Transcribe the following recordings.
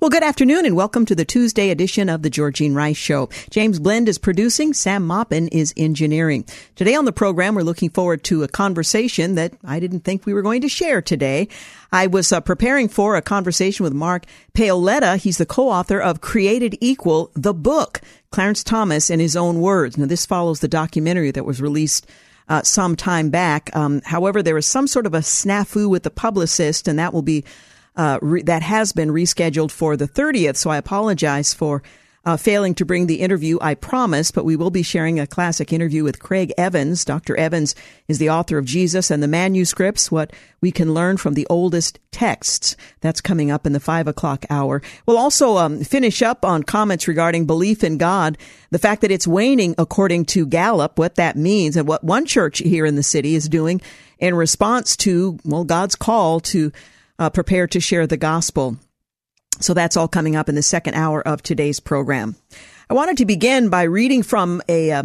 Well, good afternoon and welcome to the Tuesday edition of the Georgene Rice Show. James Blend is producing, Sam Moppin is engineering. Today on the program, we're looking forward to a conversation that I didn't think we were going to share today. I was uh, preparing for a conversation with Mark Paoletta. He's the co-author of Created Equal, the book, Clarence Thomas in his own words. Now, this follows the documentary that was released uh, some time back. Um, however, there was some sort of a snafu with the publicist, and that will be uh, re- that has been rescheduled for the 30th. So I apologize for uh, failing to bring the interview I promise, but we will be sharing a classic interview with Craig Evans. Dr. Evans is the author of Jesus and the Manuscripts, what we can learn from the oldest texts. That's coming up in the five o'clock hour. We'll also um, finish up on comments regarding belief in God, the fact that it's waning according to Gallup, what that means, and what one church here in the city is doing in response to, well, God's call to uh, prepare to share the gospel. So that's all coming up in the second hour of today's program. I wanted to begin by reading from a uh,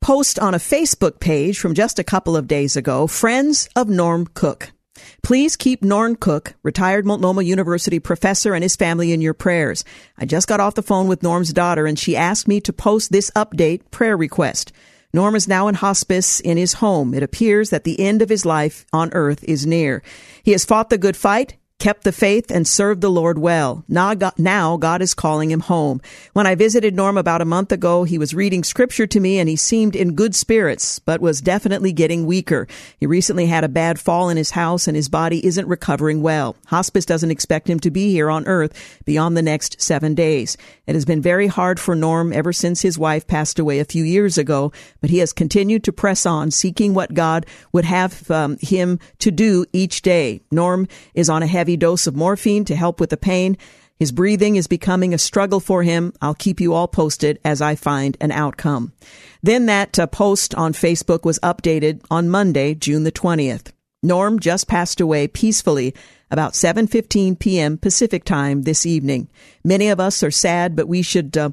post on a Facebook page from just a couple of days ago, Friends of Norm Cook. Please keep Norm Cook, retired Multnomah University professor, and his family in your prayers. I just got off the phone with Norm's daughter, and she asked me to post this update prayer request. Norm is now in hospice in his home. It appears that the end of his life on earth is near. He has fought the good fight kept the faith and served the Lord well. Now God, now God is calling him home. When I visited Norm about a month ago, he was reading scripture to me and he seemed in good spirits, but was definitely getting weaker. He recently had a bad fall in his house and his body isn't recovering well. Hospice doesn't expect him to be here on earth beyond the next seven days. It has been very hard for Norm ever since his wife passed away a few years ago, but he has continued to press on, seeking what God would have um, him to do each day. Norm is on a heavy heavy dose of morphine to help with the pain. His breathing is becoming a struggle for him. I'll keep you all posted as I find an outcome. Then that uh, post on Facebook was updated on Monday, June the 20th. Norm just passed away peacefully about 7:15 p.m. Pacific time this evening. Many of us are sad, but we should uh,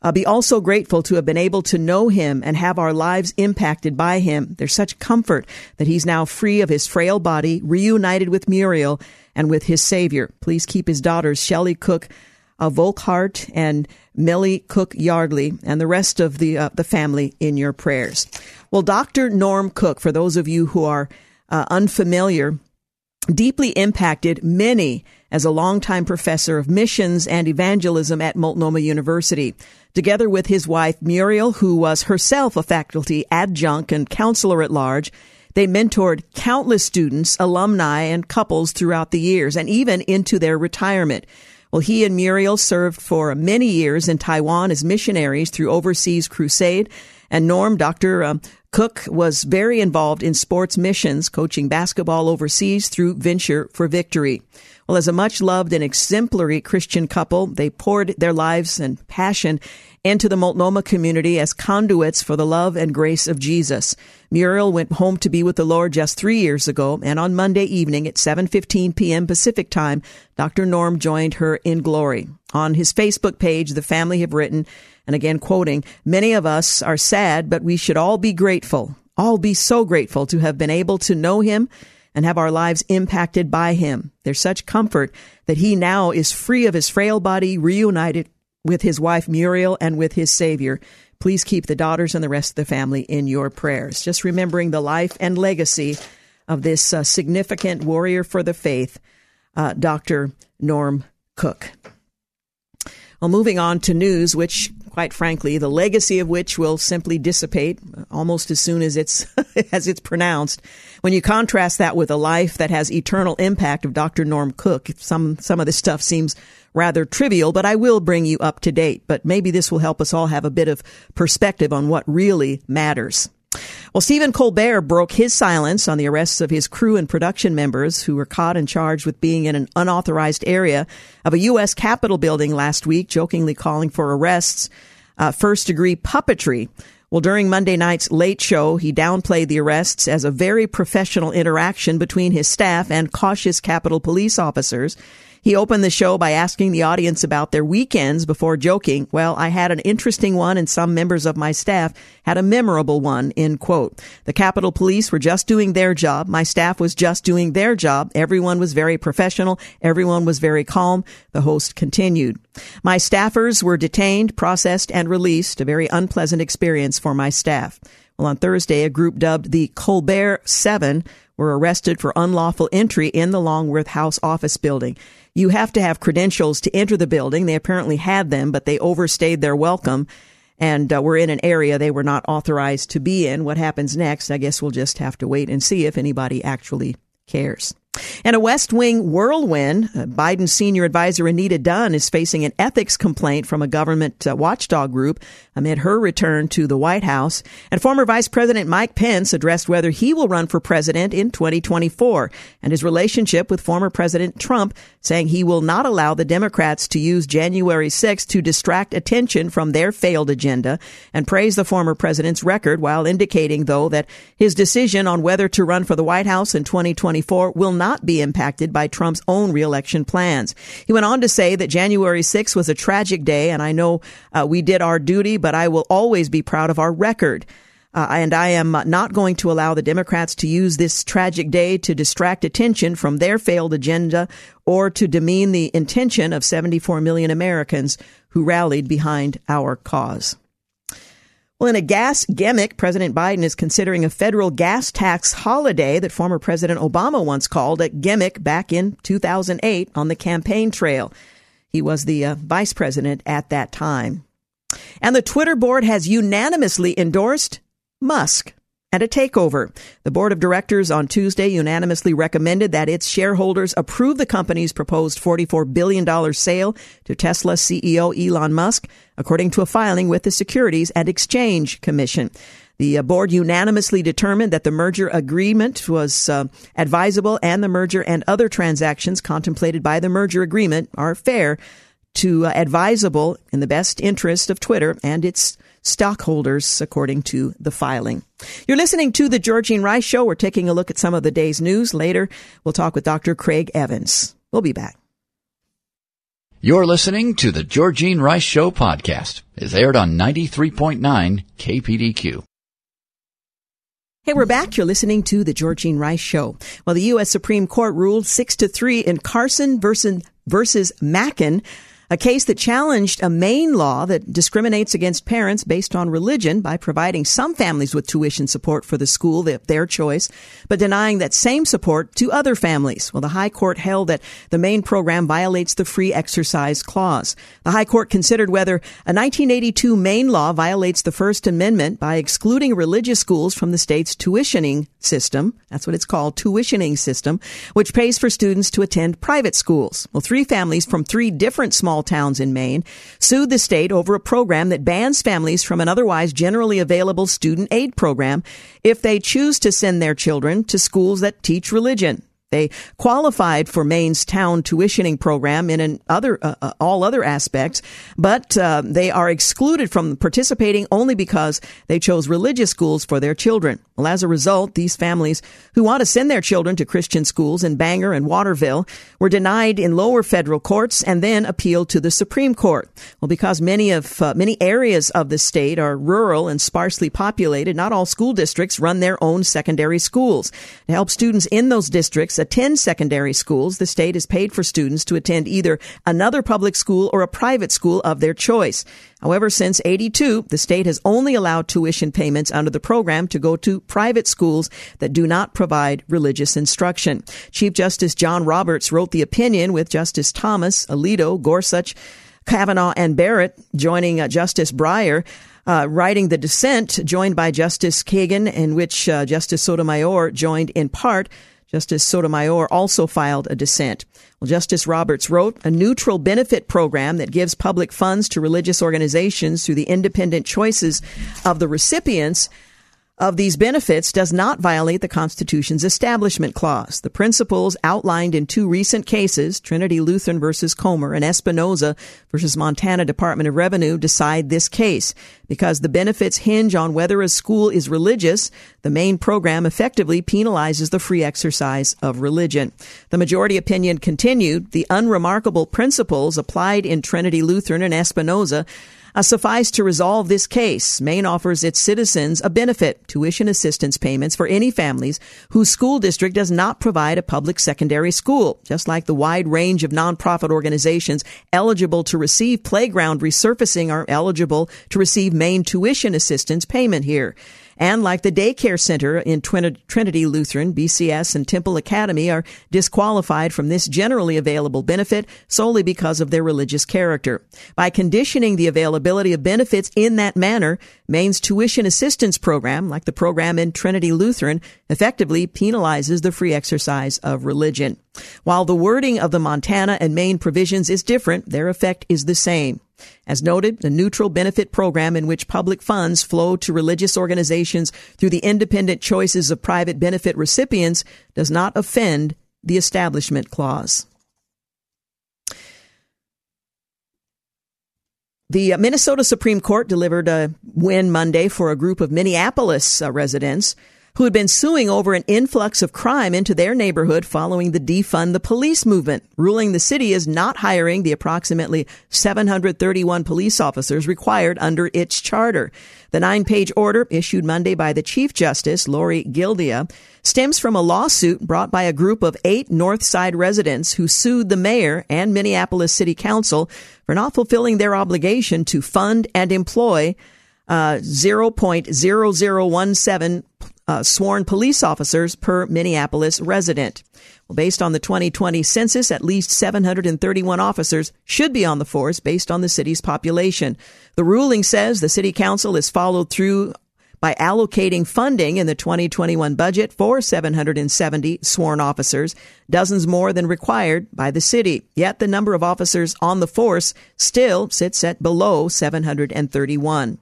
uh, be also grateful to have been able to know him and have our lives impacted by him. There's such comfort that he's now free of his frail body, reunited with Muriel and with his Savior. Please keep his daughters, Shelley Cook uh, Volkhart and Millie Cook Yardley, and the rest of the uh, the family in your prayers. Well, Dr. Norm Cook, for those of you who are uh, unfamiliar, deeply impacted many as a longtime professor of missions and evangelism at Multnomah University. Together with his wife Muriel, who was herself a faculty adjunct and counselor at large, they mentored countless students, alumni, and couples throughout the years and even into their retirement. Well, he and Muriel served for many years in Taiwan as missionaries through Overseas Crusade. And Norm, Dr. Um, Cook was very involved in sports missions, coaching basketball overseas through Venture for Victory. Well, as a much loved and exemplary Christian couple, they poured their lives and passion into the Multnomah community as conduits for the love and grace of Jesus. Muriel went home to be with the Lord just three years ago, and on Monday evening at 7.15 p.m. Pacific time, Dr. Norm joined her in glory. On his Facebook page, the family have written, and again quoting, many of us are sad, but we should all be grateful, all be so grateful to have been able to know him and have our lives impacted by him. There's such comfort that he now is free of his frail body, reunited with his wife Muriel and with his Savior. Please keep the daughters and the rest of the family in your prayers. Just remembering the life and legacy of this uh, significant warrior for the faith, uh, Dr. Norm Cook. Well, moving on to news, which, quite frankly, the legacy of which will simply dissipate almost as soon as it's as it's pronounced. When you contrast that with a life that has eternal impact of Dr. Norm Cook, some some of this stuff seems rather trivial, but I will bring you up to date. But maybe this will help us all have a bit of perspective on what really matters. Well, Stephen Colbert broke his silence on the arrests of his crew and production members who were caught and charged with being in an unauthorized area of a U.S. Capitol building last week, jokingly calling for arrests, uh, first degree puppetry. Well, during Monday night's late show, he downplayed the arrests as a very professional interaction between his staff and cautious Capitol police officers. He opened the show by asking the audience about their weekends before joking, well, I had an interesting one and some members of my staff had a memorable one, end quote. The Capitol Police were just doing their job. My staff was just doing their job. Everyone was very professional. Everyone was very calm. The host continued. My staffers were detained, processed, and released. A very unpleasant experience for my staff. Well, on Thursday, a group dubbed the Colbert Seven were arrested for unlawful entry in the Longworth House office building. You have to have credentials to enter the building. They apparently had them, but they overstayed their welcome and uh, were in an area they were not authorized to be in. What happens next? I guess we'll just have to wait and see if anybody actually cares. And a West Wing whirlwind, uh, Biden's senior advisor Anita Dunn is facing an ethics complaint from a government uh, watchdog group amid her return to the White House. And former Vice President Mike Pence addressed whether he will run for president in 2024 and his relationship with former President Trump, saying he will not allow the Democrats to use January 6 to distract attention from their failed agenda and praised the former president's record while indicating, though, that his decision on whether to run for the White House in 2024 will not not be impacted by Trump's own reelection plans. He went on to say that January 6 was a tragic day, and I know uh, we did our duty, but I will always be proud of our record. Uh, and I am not going to allow the Democrats to use this tragic day to distract attention from their failed agenda or to demean the intention of 74 million Americans who rallied behind our cause. Well, in a gas gimmick, President Biden is considering a federal gas tax holiday that former President Obama once called a gimmick back in 2008 on the campaign trail. He was the uh, vice president at that time. And the Twitter board has unanimously endorsed Musk and a takeover. The board of directors on Tuesday unanimously recommended that its shareholders approve the company's proposed $44 billion sale to Tesla CEO Elon Musk, according to a filing with the Securities and Exchange Commission. The uh, board unanimously determined that the merger agreement was uh, advisable and the merger and other transactions contemplated by the merger agreement are fair to uh, advisable in the best interest of Twitter and its stockholders, according to the filing. You're listening to the Georgene Rice Show. We're taking a look at some of the day's news. Later, we'll talk with Dr. Craig Evans. We'll be back. You're listening to the Georgene Rice Show podcast. It's aired on 93.9 KPDQ. Hey, we're back. You're listening to the Georgene Rice Show. Well, the U.S. Supreme Court ruled six to three in Carson versus, versus Makin a case that challenged a Maine law that discriminates against parents based on religion by providing some families with tuition support for the school, their choice, but denying that same support to other families. Well, the High Court held that the Maine program violates the free exercise clause. The High Court considered whether a 1982 Maine law violates the First Amendment by excluding religious schools from the state's tuitioning system. That's what it's called, tuitioning system, which pays for students to attend private schools. Well, three families from three different small towns in Maine sued the state over a program that bans families from an otherwise generally available student aid program if they choose to send their children to schools that teach religion. They qualified for Maine's town tuitioning program in an other uh, uh, all other aspects, but uh, they are excluded from participating only because they chose religious schools for their children. Well, as a result, these families who want to send their children to Christian schools in Bangor and Waterville were denied in lower federal courts and then appealed to the Supreme Court. Well, because many of uh, many areas of the state are rural and sparsely populated, not all school districts run their own secondary schools. To help students in those districts attend secondary schools, the state has paid for students to attend either another public school or a private school of their choice. However, since 82, the state has only allowed tuition payments under the program to go to private schools that do not provide religious instruction. Chief Justice John Roberts wrote the opinion with Justice Thomas, Alito, Gorsuch, Kavanaugh and Barrett joining uh, Justice Breyer. Uh, writing the dissent, joined by Justice Kagan, in which uh, Justice Sotomayor joined in part. Justice Sotomayor also filed a dissent. Well, Justice Roberts wrote a neutral benefit program that gives public funds to religious organizations through the independent choices of the recipients of these benefits does not violate the Constitution's Establishment Clause. The principles outlined in two recent cases, Trinity Lutheran versus Comer and Espinoza versus Montana Department of Revenue, decide this case. Because the benefits hinge on whether a school is religious, the main program effectively penalizes the free exercise of religion. The majority opinion continued the unremarkable principles applied in Trinity Lutheran and Espinoza uh, suffice to resolve this case, Maine offers its citizens a benefit, tuition assistance payments for any families whose school district does not provide a public secondary school, just like the wide range of nonprofit organizations eligible to receive playground resurfacing are eligible to receive Maine tuition assistance payment here. And like the daycare center in Trinity Lutheran, BCS, and Temple Academy are disqualified from this generally available benefit solely because of their religious character. By conditioning the availability of benefits in that manner, Maine's tuition assistance program, like the program in Trinity Lutheran, effectively penalizes the free exercise of religion. While the wording of the Montana and Maine provisions is different, their effect is the same. As noted, the neutral benefit program in which public funds flow to religious organizations through the independent choices of private benefit recipients does not offend the Establishment Clause. The Minnesota Supreme Court delivered a win Monday for a group of Minneapolis uh, residents who had been suing over an influx of crime into their neighborhood following the defund the police movement, ruling the city is not hiring the approximately 731 police officers required under its charter. The nine page order issued Monday by the Chief Justice, Lorie Gildea, stems from a lawsuit brought by a group of eight North Side residents who sued the mayor and Minneapolis City Council for not fulfilling their obligation to fund and employ uh, 0.0017 uh, sworn police officers per Minneapolis resident. Well, based on the 2020 census, at least 731 officers should be on the force based on the city's population. The ruling says the city council has followed through by allocating funding in the 2021 budget for 770 sworn officers, dozens more than required by the city. Yet the number of officers on the force still sits at below 731.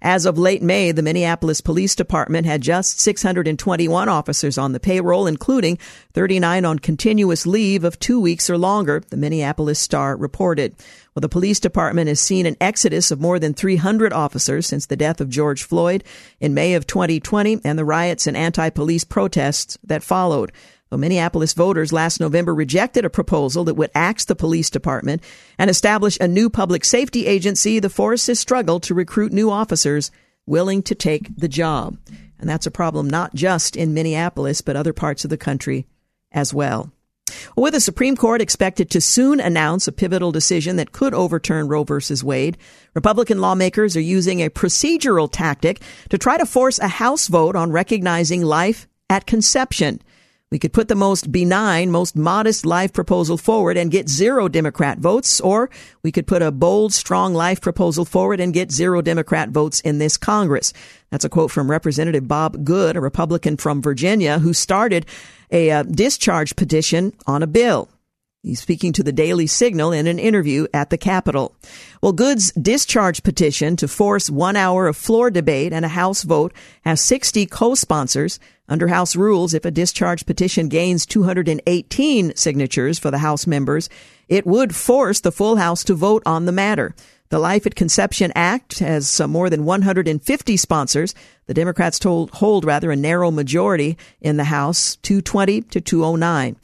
As of late May, the Minneapolis Police Department had just 621 officers on the payroll, including 39 on continuous leave of two weeks or longer, the Minneapolis Star reported. Well, the police department has seen an exodus of more than 300 officers since the death of George Floyd in May of 2020 and the riots and anti-police protests that followed. Well, Minneapolis voters last November rejected a proposal that would axe the police department and establish a new public safety agency. The force has struggled to recruit new officers willing to take the job. And that's a problem not just in Minneapolis, but other parts of the country as well. With the Supreme Court expected to soon announce a pivotal decision that could overturn Roe v. Wade, Republican lawmakers are using a procedural tactic to try to force a House vote on recognizing life at conception. We could put the most benign, most modest life proposal forward and get zero Democrat votes, or we could put a bold, strong life proposal forward and get zero Democrat votes in this Congress. That's a quote from Representative Bob Good, a Republican from Virginia, who started a uh, discharge petition on a bill. He's speaking to the Daily Signal in an interview at the Capitol. Well, Good's discharge petition to force one hour of floor debate and a House vote has 60 co-sponsors. Under House rules, if a discharge petition gains 218 signatures for the House members, it would force the full House to vote on the matter. The Life at Conception Act has more than 150 sponsors. The Democrats told, hold rather a narrow majority in the House, 220 to 209.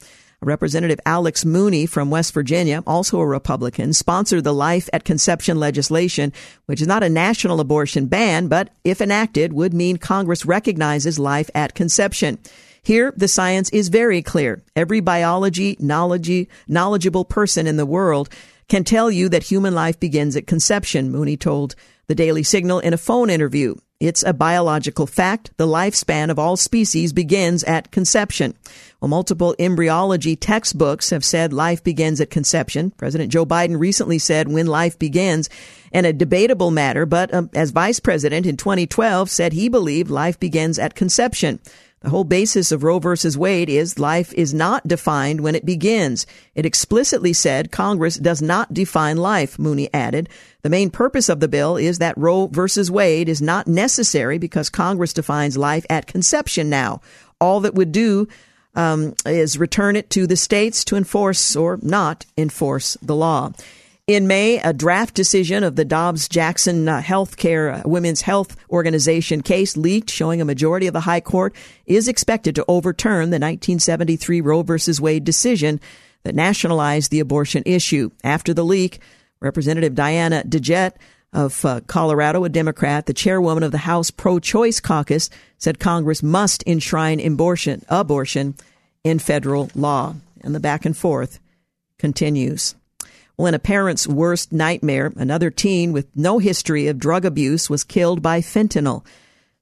Representative Alex Mooney from West Virginia, also a Republican, sponsored the Life at Conception legislation, which is not a national abortion ban, but if enacted, would mean Congress recognizes life at conception. Here, the science is very clear. Every biology knowledge, knowledgeable person in the world can tell you that human life begins at conception, Mooney told the Daily Signal in a phone interview. It's a biological fact. The lifespan of all species begins at conception. Well, multiple embryology textbooks have said life begins at conception. President Joe Biden recently said when life begins, and a debatable matter, but um, as vice president in 2012 said he believed life begins at conception. The whole basis of Roe versus Wade is life is not defined when it begins. It explicitly said Congress does not define life, Mooney added. The main purpose of the bill is that Roe versus Wade is not necessary because Congress defines life at conception now. All that would do um, is return it to the states to enforce or not enforce the law. In May, a draft decision of the Dobbs Jackson uh, Healthcare uh, Women's Health Organization case leaked showing a majority of the High Court is expected to overturn the 1973 Roe v. Wade decision that nationalized the abortion issue. After the leak, Representative Diana DeGette of uh, Colorado, a Democrat, the chairwoman of the House Pro Choice Caucus, said Congress must enshrine abortion, abortion in federal law. And the back and forth continues. Well, in a parent's worst nightmare, another teen with no history of drug abuse was killed by fentanyl.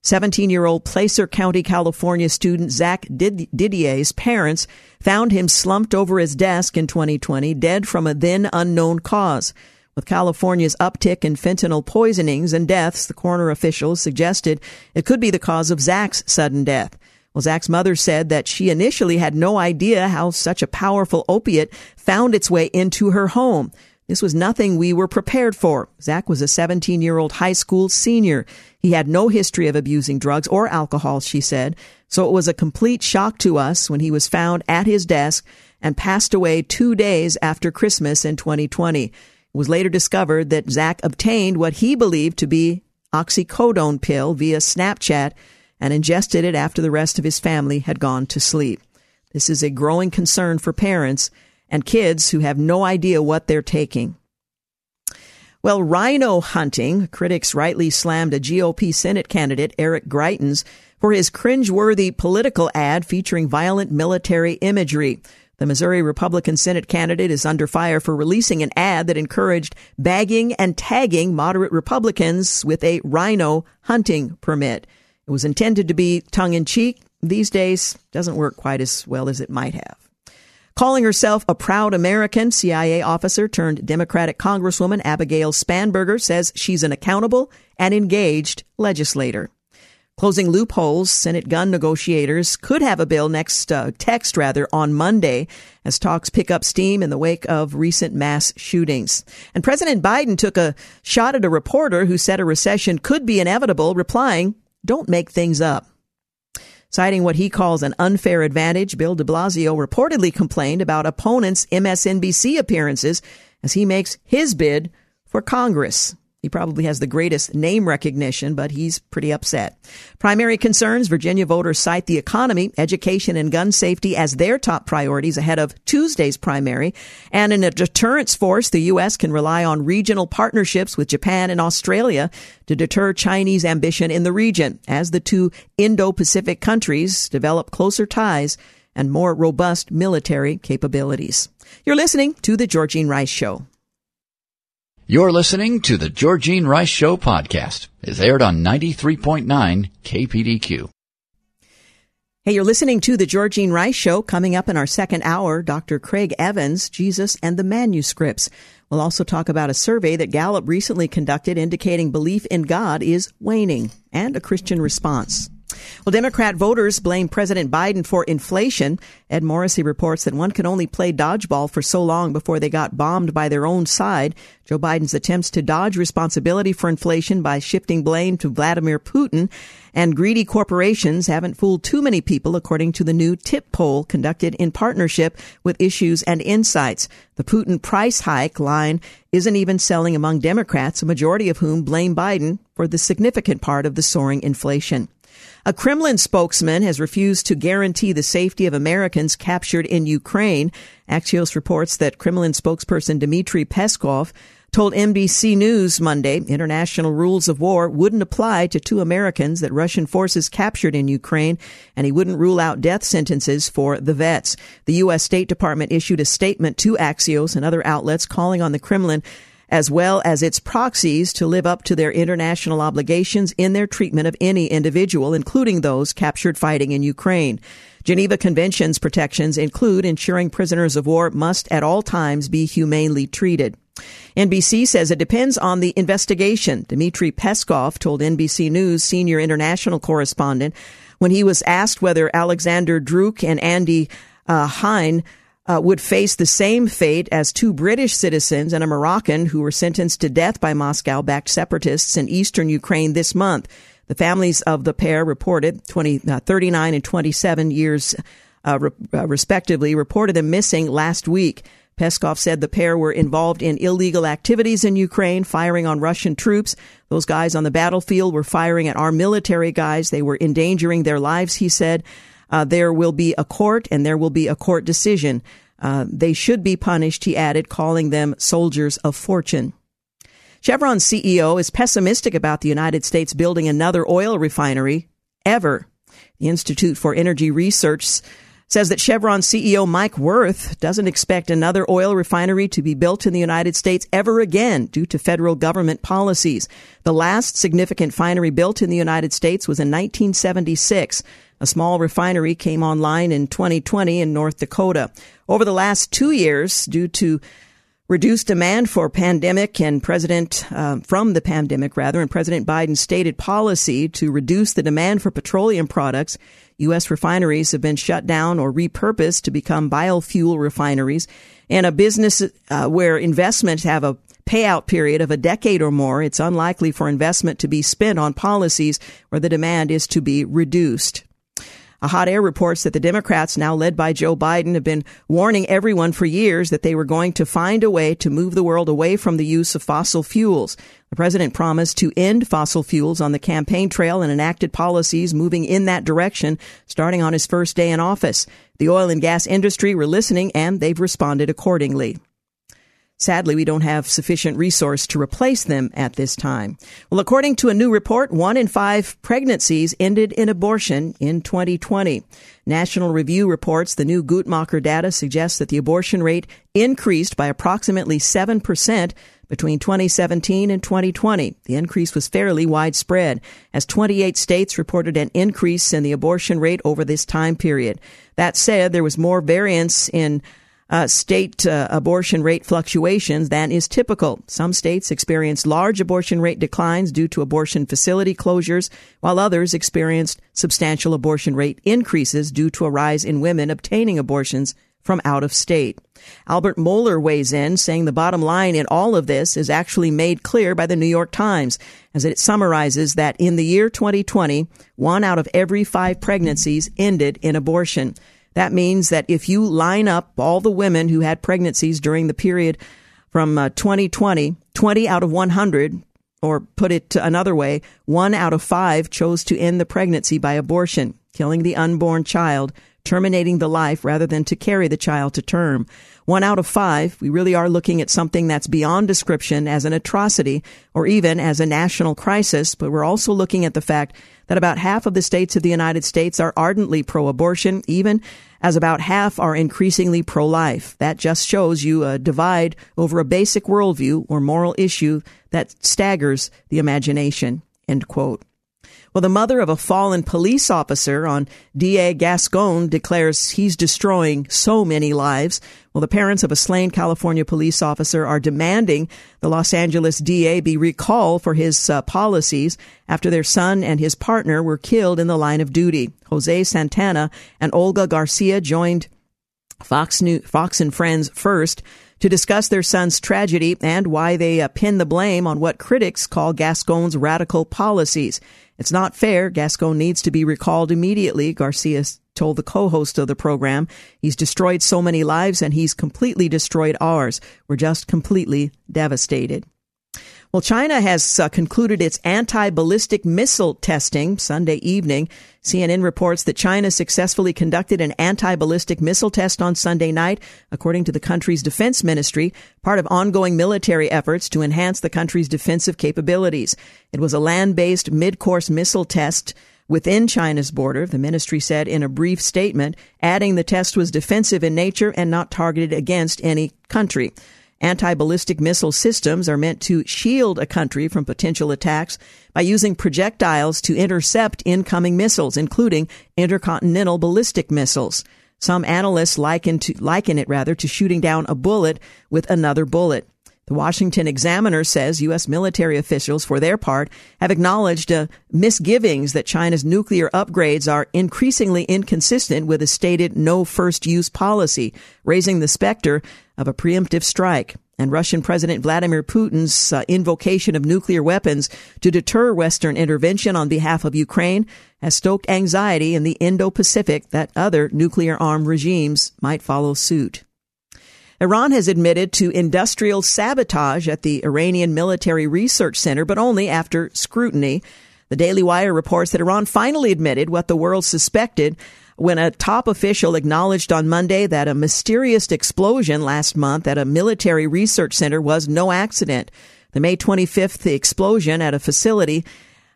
17 year old Placer County, California student Zach Didier's parents found him slumped over his desk in 2020, dead from a then unknown cause. With California's uptick in fentanyl poisonings and deaths, the coroner officials suggested it could be the cause of Zach's sudden death. Well, Zach's mother said that she initially had no idea how such a powerful opiate found its way into her home. This was nothing we were prepared for. Zach was a 17 year old high school senior. He had no history of abusing drugs or alcohol, she said. So it was a complete shock to us when he was found at his desk and passed away two days after Christmas in 2020. It was later discovered that Zach obtained what he believed to be oxycodone pill via Snapchat and ingested it after the rest of his family had gone to sleep. This is a growing concern for parents and kids who have no idea what they're taking. Well, rhino hunting, critics rightly slammed a GOP Senate candidate, Eric Greitens, for his cringeworthy political ad featuring violent military imagery. The Missouri Republican Senate candidate is under fire for releasing an ad that encouraged bagging and tagging moderate Republicans with a rhino hunting permit. It was intended to be tongue in cheek. These days, doesn't work quite as well as it might have. Calling herself a proud American, CIA officer turned Democratic Congresswoman Abigail Spanberger says she's an accountable and engaged legislator. Closing loopholes, Senate gun negotiators could have a bill next uh, text rather on Monday as talks pick up steam in the wake of recent mass shootings. And President Biden took a shot at a reporter who said a recession could be inevitable, replying, don't make things up. Citing what he calls an unfair advantage, Bill de Blasio reportedly complained about opponents' MSNBC appearances as he makes his bid for Congress. He probably has the greatest name recognition, but he's pretty upset. Primary concerns Virginia voters cite the economy, education, and gun safety as their top priorities ahead of Tuesday's primary. And in a deterrence force, the U.S. can rely on regional partnerships with Japan and Australia to deter Chinese ambition in the region as the two Indo Pacific countries develop closer ties and more robust military capabilities. You're listening to The Georgene Rice Show. You're listening to the Georgene Rice Show podcast. It's aired on 93.9 KPDQ. Hey, you're listening to the Georgene Rice Show. Coming up in our second hour, Dr. Craig Evans, Jesus and the Manuscripts. We'll also talk about a survey that Gallup recently conducted indicating belief in God is waning and a Christian response. Well, Democrat voters blame President Biden for inflation. Ed Morrissey reports that one can only play dodgeball for so long before they got bombed by their own side. Joe Biden's attempts to dodge responsibility for inflation by shifting blame to Vladimir Putin and greedy corporations haven't fooled too many people, according to the new TIPP poll conducted in partnership with Issues and Insights. The Putin price hike line isn't even selling among Democrats, a majority of whom blame Biden for the significant part of the soaring inflation. A Kremlin spokesman has refused to guarantee the safety of Americans captured in Ukraine. Axios reports that Kremlin spokesperson Dmitry Peskov told NBC News Monday international rules of war wouldn't apply to two Americans that Russian forces captured in Ukraine, and he wouldn't rule out death sentences for the vets. The U.S. State Department issued a statement to Axios and other outlets calling on the Kremlin as well as its proxies to live up to their international obligations in their treatment of any individual, including those captured fighting in Ukraine. Geneva Convention's protections include ensuring prisoners of war must at all times be humanely treated. NBC says it depends on the investigation. Dmitry Peskov told NBC News senior international correspondent when he was asked whether Alexander Duk and Andy uh, Hein uh, would face the same fate as two British citizens and a Moroccan who were sentenced to death by Moscow backed separatists in eastern Ukraine this month. The families of the pair reported 20, uh, 39 and 27 years uh, re- uh, respectively reported them missing last week. Peskov said the pair were involved in illegal activities in Ukraine, firing on Russian troops. Those guys on the battlefield were firing at our military guys. They were endangering their lives, he said. Uh, there will be a court and there will be a court decision. Uh, they should be punished, he added, calling them soldiers of fortune. Chevron's CEO is pessimistic about the United States building another oil refinery ever. The Institute for Energy Research says that Chevron CEO Mike Wirth doesn't expect another oil refinery to be built in the United States ever again due to federal government policies. The last significant refinery built in the United States was in 1976. A small refinery came online in 2020 in North Dakota. Over the last two years, due to reduced demand for pandemic and President uh, from the pandemic rather, and President Biden's stated policy to reduce the demand for petroleum products. U.S. refineries have been shut down or repurposed to become biofuel refineries, and a business uh, where investments have a payout period of a decade or more, it's unlikely for investment to be spent on policies where the demand is to be reduced. A hot air reports that the Democrats, now led by Joe Biden, have been warning everyone for years that they were going to find a way to move the world away from the use of fossil fuels. The president promised to end fossil fuels on the campaign trail and enacted policies moving in that direction starting on his first day in office. The oil and gas industry were listening and they've responded accordingly. Sadly, we don't have sufficient resource to replace them at this time. Well, according to a new report, one in five pregnancies ended in abortion in 2020. National Review reports the new Guttmacher data suggests that the abortion rate increased by approximately 7% between 2017 and 2020. The increase was fairly widespread, as 28 states reported an increase in the abortion rate over this time period. That said, there was more variance in uh, state uh, abortion rate fluctuations than is typical. Some states experienced large abortion rate declines due to abortion facility closures, while others experienced substantial abortion rate increases due to a rise in women obtaining abortions from out of state. Albert Mohler weighs in, saying the bottom line in all of this is actually made clear by the New York Times, as it summarizes that in the year 2020, one out of every five pregnancies ended in abortion. That means that if you line up all the women who had pregnancies during the period from uh, 2020, 20 out of 100, or put it another way, one out of five chose to end the pregnancy by abortion, killing the unborn child, terminating the life rather than to carry the child to term. One out of five, we really are looking at something that's beyond description as an atrocity or even as a national crisis, but we're also looking at the fact that about half of the states of the United States are ardently pro-abortion, even as about half are increasingly pro-life. That just shows you a divide over a basic worldview or moral issue that staggers the imagination. End quote. Well, the mother of a fallen police officer on DA Gascon declares he's destroying so many lives. Well, the parents of a slain California police officer are demanding the Los Angeles DA be recalled for his uh, policies after their son and his partner were killed in the line of duty. Jose Santana and Olga Garcia joined Fox, New- Fox and Friends first to discuss their son's tragedy and why they uh, pin the blame on what critics call Gascon's radical policies. It's not fair. Gascon needs to be recalled immediately, Garcia told the co-host of the program. He's destroyed so many lives and he's completely destroyed ours. We're just completely devastated. Well, China has uh, concluded its anti-ballistic missile testing Sunday evening. CNN reports that China successfully conducted an anti-ballistic missile test on Sunday night, according to the country's defense ministry, part of ongoing military efforts to enhance the country's defensive capabilities. It was a land-based mid-course missile test within China's border, the ministry said in a brief statement, adding the test was defensive in nature and not targeted against any country. Anti ballistic missile systems are meant to shield a country from potential attacks by using projectiles to intercept incoming missiles, including intercontinental ballistic missiles. Some analysts liken, to, liken it rather to shooting down a bullet with another bullet. The Washington Examiner says U.S. military officials, for their part, have acknowledged uh, misgivings that China's nuclear upgrades are increasingly inconsistent with a stated no first use policy, raising the specter of a preemptive strike. And Russian President Vladimir Putin's uh, invocation of nuclear weapons to deter Western intervention on behalf of Ukraine has stoked anxiety in the Indo-Pacific that other nuclear armed regimes might follow suit. Iran has admitted to industrial sabotage at the Iranian Military Research Center, but only after scrutiny. The Daily Wire reports that Iran finally admitted what the world suspected when a top official acknowledged on Monday that a mysterious explosion last month at a military research center was no accident. The May 25th explosion at a facility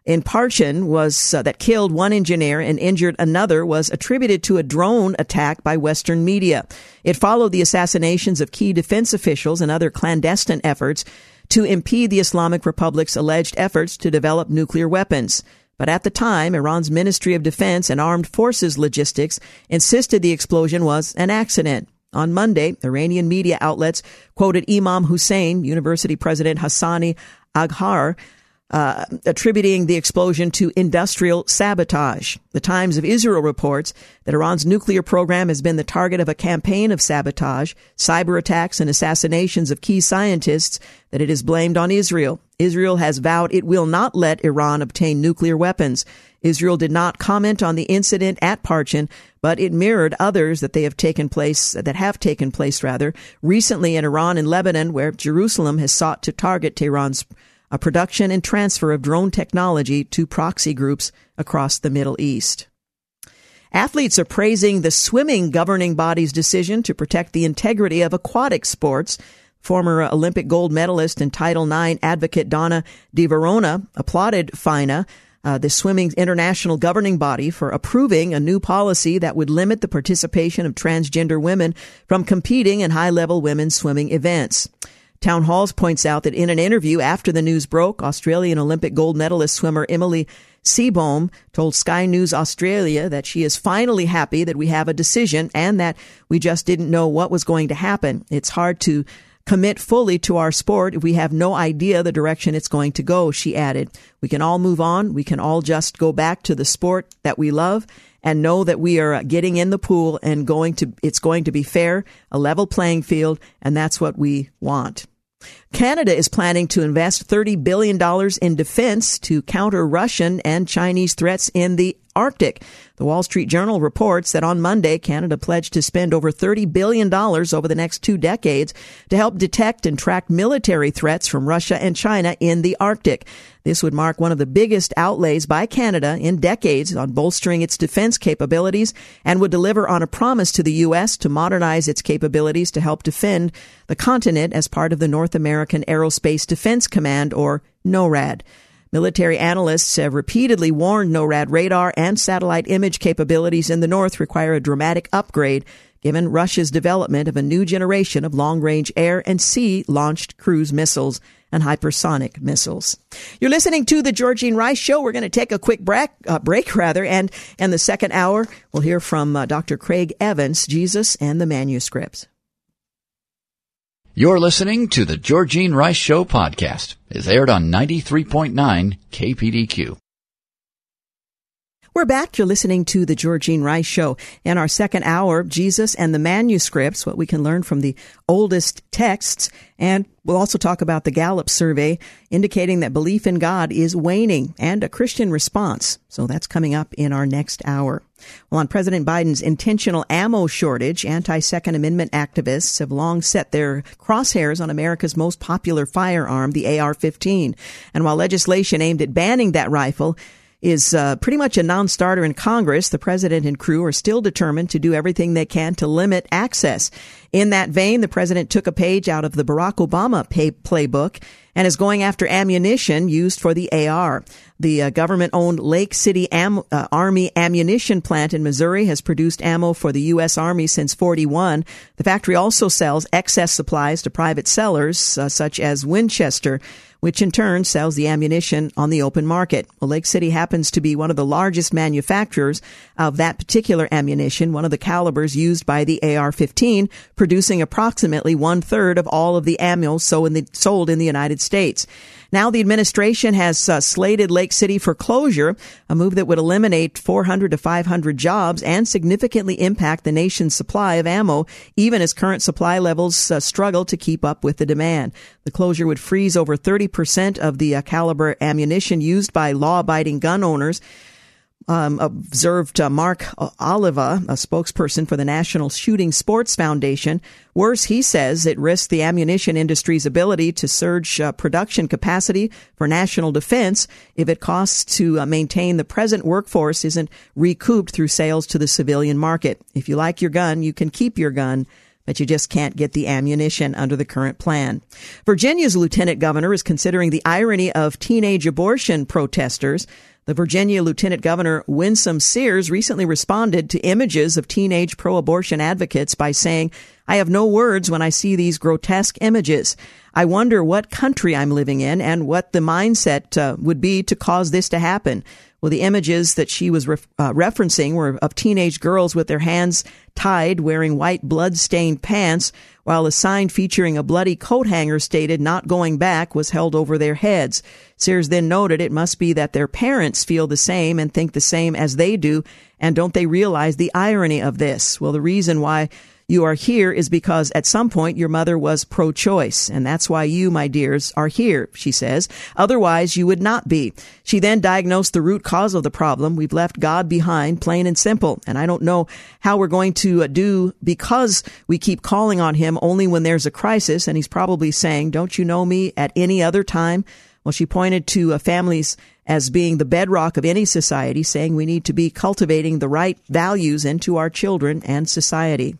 in Parchin was uh, that killed one engineer and injured another was attributed to a drone attack by Western media. It followed the assassinations of key defense officials and other clandestine efforts to impede the Islamic Republic's alleged efforts to develop nuclear weapons. But at the time, Iran's Ministry of Defense and Armed Forces Logistics insisted the explosion was an accident. On Monday, Iranian media outlets quoted Imam Hussein, University President Hassani Aghar, uh, attributing the explosion to industrial sabotage. The Times of Israel reports that Iran's nuclear program has been the target of a campaign of sabotage, cyber attacks, and assassinations of key scientists that it has blamed on Israel. Israel has vowed it will not let Iran obtain nuclear weapons. Israel did not comment on the incident at Parchin, but it mirrored others that they have taken place, that have taken place rather, recently in Iran and Lebanon, where Jerusalem has sought to target Tehran's a production and transfer of drone technology to proxy groups across the Middle East. Athletes are praising the swimming governing body's decision to protect the integrity of aquatic sports. Former Olympic gold medalist and Title IX advocate Donna de Varona applauded FINA, uh, the swimming international governing body, for approving a new policy that would limit the participation of transgender women from competing in high level women's swimming events. Town Halls points out that in an interview after the news broke, Australian Olympic gold medalist swimmer Emily Seebohm told Sky News Australia that she is finally happy that we have a decision and that we just didn't know what was going to happen. It's hard to commit fully to our sport if we have no idea the direction it's going to go, she added. We can all move on. We can all just go back to the sport that we love and know that we are uh, getting in the pool and going to, it's going to be fair, a level playing field, and that's what we want. Canada is planning to invest $30 billion in defense to counter Russian and Chinese threats in the Arctic. The Wall Street Journal reports that on Monday, Canada pledged to spend over $30 billion over the next two decades to help detect and track military threats from Russia and China in the Arctic. This would mark one of the biggest outlays by Canada in decades on bolstering its defense capabilities and would deliver on a promise to the U.S. to modernize its capabilities to help defend the continent as part of the North American Aerospace Defense Command or NORAD. Military analysts have repeatedly warned NORAD radar and satellite image capabilities in the north require a dramatic upgrade given Russia's development of a new generation of long range air and sea launched cruise missiles and hypersonic missiles. You're listening to the Georgene Rice Show. We're going to take a quick break, uh, break rather, and in the second hour, we'll hear from uh, Dr. Craig Evans, Jesus and the Manuscripts. You're listening to the Georgene Rice Show podcast. It's aired on 93.9 KPDQ. We're back. You're listening to the Georgene Rice Show. In our second hour, Jesus and the manuscripts, what we can learn from the oldest texts. And we'll also talk about the Gallup survey indicating that belief in God is waning and a Christian response. So that's coming up in our next hour. Well, on President Biden's intentional ammo shortage, anti-Second Amendment activists have long set their crosshairs on America's most popular firearm, the AR-15. And while legislation aimed at banning that rifle is uh, pretty much a non-starter in Congress. The president and crew are still determined to do everything they can to limit access. In that vein, the president took a page out of the Barack Obama pay- playbook and is going after ammunition used for the AR. The uh, government owned Lake City Am- uh, Army ammunition plant in Missouri has produced ammo for the U.S. Army since 41. The factory also sells excess supplies to private sellers, uh, such as Winchester which in turn sells the ammunition on the open market. Well, Lake City happens to be one of the largest manufacturers of that particular ammunition, one of the calibers used by the AR-15, producing approximately one third of all of the ammo sold in the United States. Now the administration has uh, slated Lake City for closure, a move that would eliminate 400 to 500 jobs and significantly impact the nation's supply of ammo, even as current supply levels uh, struggle to keep up with the demand. The closure would freeze over 30% of the uh, caliber ammunition used by law-abiding gun owners um, observed uh, Mark Oliva, a spokesperson for the National Shooting Sports Foundation. Worse, he says it risks the ammunition industry's ability to surge uh, production capacity for national defense if it costs to uh, maintain the present workforce isn't recouped through sales to the civilian market. If you like your gun, you can keep your gun but you just can't get the ammunition under the current plan. Virginia's lieutenant governor is considering the irony of teenage abortion protesters the Virginia Lieutenant Governor Winsome Sears recently responded to images of teenage pro abortion advocates by saying, I have no words when I see these grotesque images. I wonder what country I'm living in and what the mindset uh, would be to cause this to happen. Well, the images that she was uh, referencing were of teenage girls with their hands tied, wearing white blood-stained pants, while a sign featuring a bloody coat hanger stated "Not going back" was held over their heads. Sears then noted it must be that their parents feel the same and think the same as they do, and don't they realize the irony of this? Well, the reason why you are here is because at some point your mother was pro-choice, and that's why you, my dears, are here, she says. Otherwise, you would not be. She then diagnosed the root cause of the problem. We've left God behind, plain and simple, and I don't know how we're going to uh, do because we keep calling on him only when there's a crisis, and he's probably saying, don't you know me at any other time? Well, she pointed to uh, families as being the bedrock of any society, saying we need to be cultivating the right values into our children and society.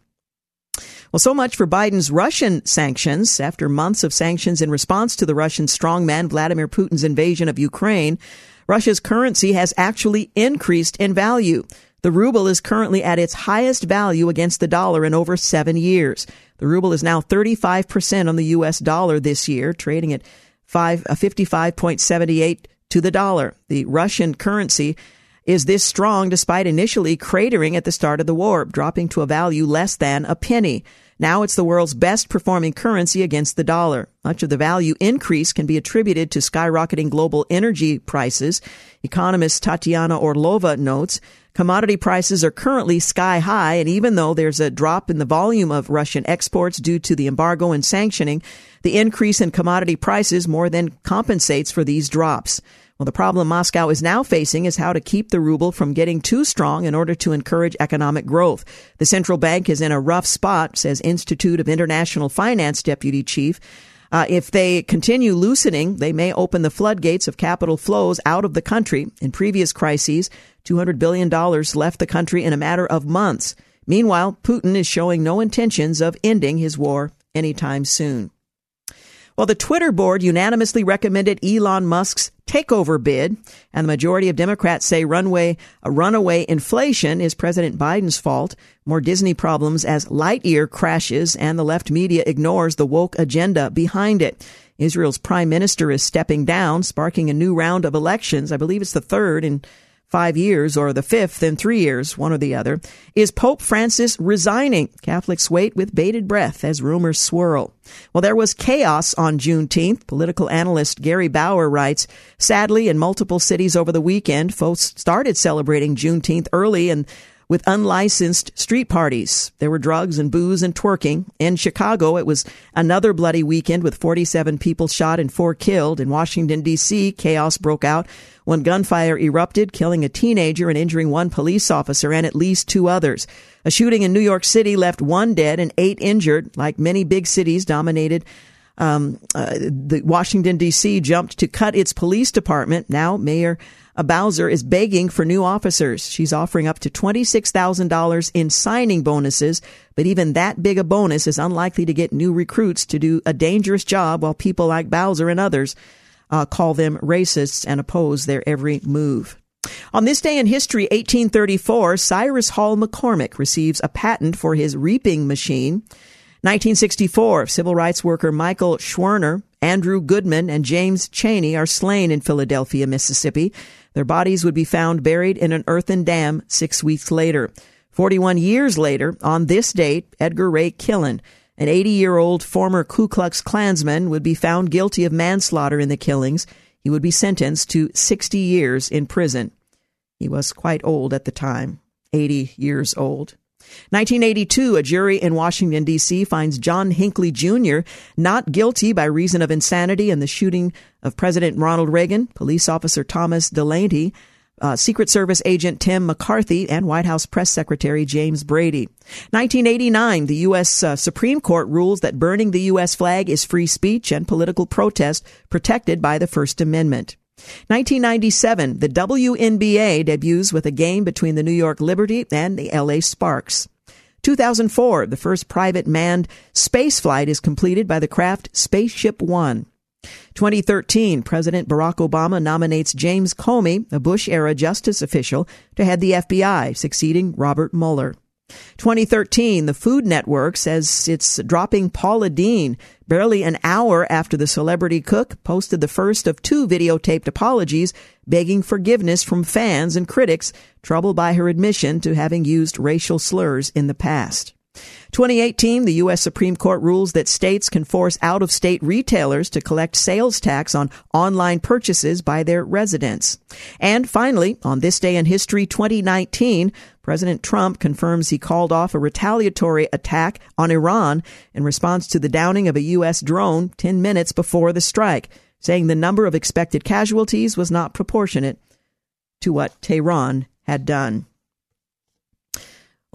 Well, so much for Biden's Russian sanctions. After months of sanctions in response to the Russian strongman Vladimir Putin's invasion of Ukraine, Russia's currency has actually increased in value. The ruble is currently at its highest value against the dollar in over seven years. The ruble is now 35% on the U.S. dollar this year, trading at 5, uh, 55.78 to the dollar. The Russian currency is this strong despite initially cratering at the start of the war, dropping to a value less than a penny. Now it's the world's best performing currency against the dollar. Much of the value increase can be attributed to skyrocketing global energy prices. Economist Tatiana Orlova notes commodity prices are currently sky high, and even though there's a drop in the volume of Russian exports due to the embargo and sanctioning, the increase in commodity prices more than compensates for these drops. Well, the problem Moscow is now facing is how to keep the ruble from getting too strong in order to encourage economic growth. The central bank is in a rough spot, says Institute of International Finance deputy chief. Uh, if they continue loosening, they may open the floodgates of capital flows out of the country. In previous crises, $200 billion left the country in a matter of months. Meanwhile, Putin is showing no intentions of ending his war anytime soon. Well, the Twitter board unanimously recommended Elon Musk's takeover bid, and the majority of Democrats say runway, a runaway inflation is President Biden's fault. More Disney problems as Lightyear crashes, and the left media ignores the woke agenda behind it. Israel's prime minister is stepping down, sparking a new round of elections. I believe it's the third in five years or the fifth in three years, one or the other. Is Pope Francis resigning? Catholics wait with bated breath as rumors swirl. Well, there was chaos on Juneteenth. Political analyst Gary Bauer writes, sadly, in multiple cities over the weekend, folks started celebrating Juneteenth early and with unlicensed street parties. There were drugs and booze and twerking. In Chicago, it was another bloody weekend with 47 people shot and four killed. In Washington, D.C., chaos broke out when gunfire erupted, killing a teenager and injuring one police officer and at least two others. A shooting in New York City left one dead and eight injured. Like many big cities dominated um, uh, the Washington D.C. jumped to cut its police department. Now, Mayor a Bowser is begging for new officers. She's offering up to $26,000 in signing bonuses, but even that big a bonus is unlikely to get new recruits to do a dangerous job while people like Bowser and others uh, call them racists and oppose their every move. On this day in history, 1834, Cyrus Hall McCormick receives a patent for his reaping machine. 1964, civil rights worker Michael Schwerner, Andrew Goodman, and James Chaney are slain in Philadelphia, Mississippi. Their bodies would be found buried in an earthen dam six weeks later. 41 years later, on this date, Edgar Ray Killen, an 80 year old former Ku Klux Klansman, would be found guilty of manslaughter in the killings. He would be sentenced to 60 years in prison. He was quite old at the time, 80 years old. 1982, a jury in Washington, D.C. finds John Hinckley Jr. not guilty by reason of insanity in the shooting of President Ronald Reagan, police officer Thomas Delaney, uh, Secret Service agent Tim McCarthy, and White House press secretary James Brady. 1989, the U.S. Uh, Supreme Court rules that burning the U.S. flag is free speech and political protest protected by the First Amendment. 1997, the WNBA debuts with a game between the New York Liberty and the LA Sparks. 2004, the first private manned space flight is completed by the craft Spaceship One. 2013, President Barack Obama nominates James Comey, a Bush era justice official, to head the FBI, succeeding Robert Mueller. 2013, the Food Network says it's dropping Paula Deen barely an hour after the celebrity cook posted the first of two videotaped apologies begging forgiveness from fans and critics troubled by her admission to having used racial slurs in the past. 2018, the U.S. Supreme Court rules that states can force out of state retailers to collect sales tax on online purchases by their residents. And finally, on this day in history 2019, President Trump confirms he called off a retaliatory attack on Iran in response to the downing of a U.S. drone 10 minutes before the strike, saying the number of expected casualties was not proportionate to what Tehran had done.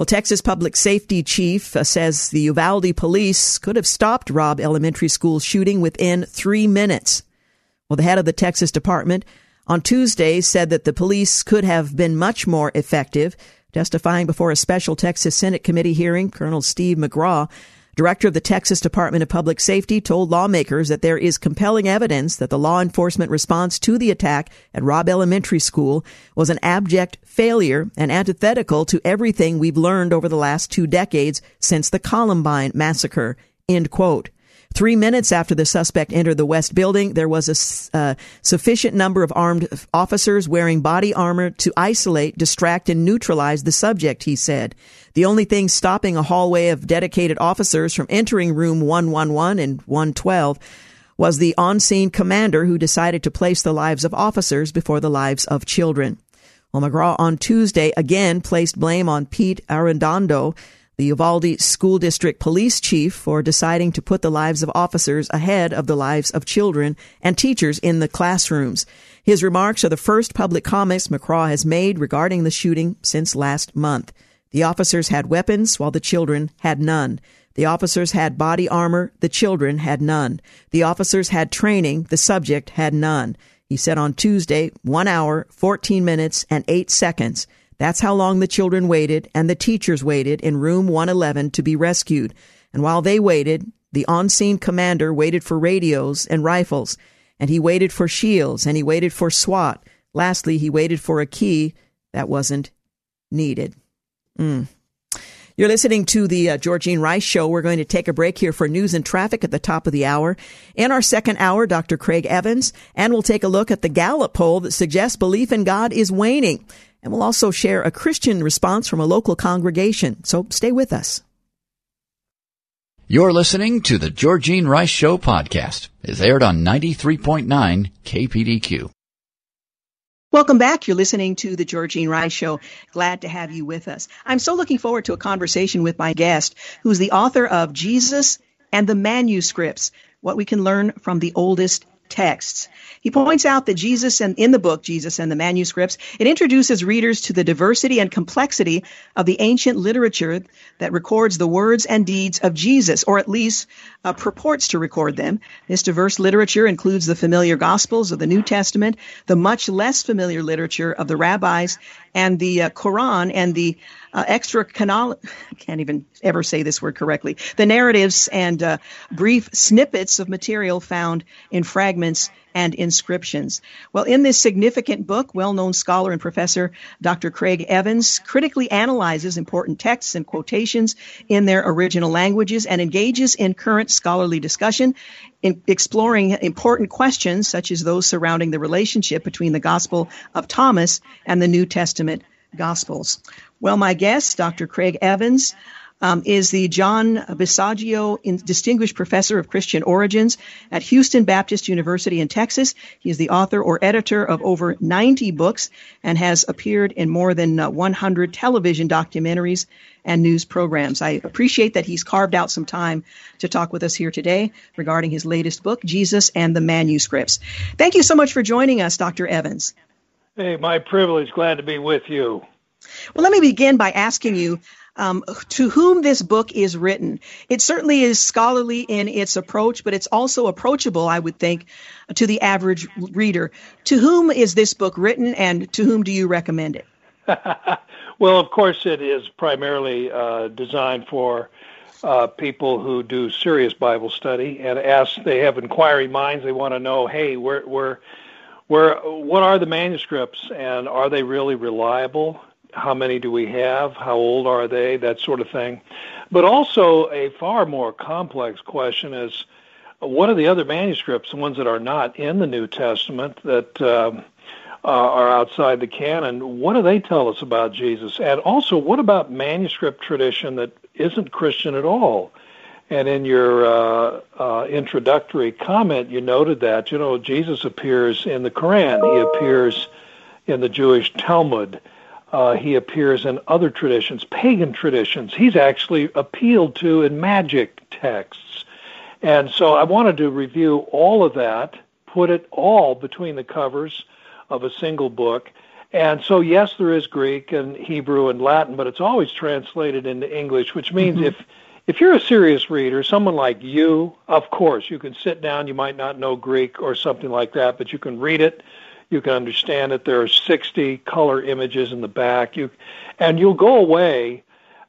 Well, Texas Public Safety Chief uh, says the Uvalde police could have stopped Robb Elementary School shooting within three minutes. Well, the head of the Texas Department on Tuesday said that the police could have been much more effective. Testifying before a special Texas Senate committee hearing, Colonel Steve McCraw Director of the Texas Department of Public Safety told lawmakers that there is compelling evidence that the law enforcement response to the attack at Robb Elementary School was an abject failure and antithetical to everything we've learned over the last two decades since the Columbine massacre. End quote. Three minutes after the suspect entered the West Building, there was a uh, sufficient number of armed officers wearing body armor to isolate, distract, and neutralize the subject, he said. The only thing stopping a hallway of dedicated officers from entering room 111 and 112 was the on-scene commander who decided to place the lives of officers before the lives of children. Well, McCraw on Tuesday again placed blame on Pete Arredondo, the Uvalde School District Police Chief for deciding to put the lives of officers ahead of the lives of children and teachers in the classrooms. His remarks are the first public comments McCraw has made regarding the shooting since last month. The officers had weapons while the children had none. The officers had body armor, the children had none. The officers had training, the subject had none. He said on Tuesday, one hour, 14 minutes, and 8 seconds. That's how long the children waited and the teachers waited in room 111 to be rescued. And while they waited, the on scene commander waited for radios and rifles, and he waited for shields, and he waited for SWAT. Lastly, he waited for a key that wasn't needed. Mm. You're listening to the uh, Georgene Rice Show. We're going to take a break here for news and traffic at the top of the hour. In our second hour, Dr. Craig Evans, and we'll take a look at the Gallup poll that suggests belief in God is waning. And we'll also share a Christian response from a local congregation. So stay with us. You're listening to the Georgene Rice Show podcast. It's aired on 93.9 KPDQ. Welcome back. You're listening to the Georgene Rice Show. Glad to have you with us. I'm so looking forward to a conversation with my guest, who's the author of Jesus and the Manuscripts, what we can learn from the oldest texts. He points out that Jesus and in the book Jesus and the manuscripts, it introduces readers to the diversity and complexity of the ancient literature that records the words and deeds of Jesus, or at least uh, purports to record them. This diverse literature includes the familiar Gospels of the New Testament, the much less familiar literature of the rabbis, and the uh, Quran and the uh, extra canal, I can't even ever say this word correctly, the narratives and uh, brief snippets of material found in fragments and inscriptions. Well, in this significant book, well known scholar and professor Dr. Craig Evans critically analyzes important texts and quotations in their original languages and engages in current scholarly discussion in exploring important questions such as those surrounding the relationship between the Gospel of Thomas and the New Testament Gospels. Well, my guest, Dr. Craig Evans, um, is the John Bisagno Distinguished Professor of Christian Origins at Houston Baptist University in Texas. He is the author or editor of over 90 books and has appeared in more than uh, 100 television documentaries and news programs. I appreciate that he's carved out some time to talk with us here today regarding his latest book, Jesus and the Manuscripts. Thank you so much for joining us, Dr. Evans. Hey, my privilege. Glad to be with you. Well, let me begin by asking you um, to whom this book is written. It certainly is scholarly in its approach, but it's also approachable, I would think, to the average reader. To whom is this book written, and to whom do you recommend it? well, of course, it is primarily uh, designed for uh, people who do serious Bible study and ask. They have inquiring minds. They want to know, hey, where, where, where, what are the manuscripts, and are they really reliable? how many do we have, how old are they, that sort of thing. But also a far more complex question is what are the other manuscripts, the ones that are not in the New Testament that um, uh, are outside the canon? What do they tell us about Jesus? And also, what about manuscript tradition that isn't Christian at all? And in your uh, uh, introductory comment, you noted that you know Jesus appears in the Quran. He appears in the Jewish Talmud. Uh, he appears in other traditions, pagan traditions. He's actually appealed to in magic texts. And so I wanted to review all of that, put it all between the covers of a single book. And so, yes, there is Greek and Hebrew and Latin, but it's always translated into English, which means mm-hmm. if if you're a serious reader, someone like you, of course, you can sit down. You might not know Greek or something like that, but you can read it you can understand it. There are 60 color images in the back. You, and you'll go away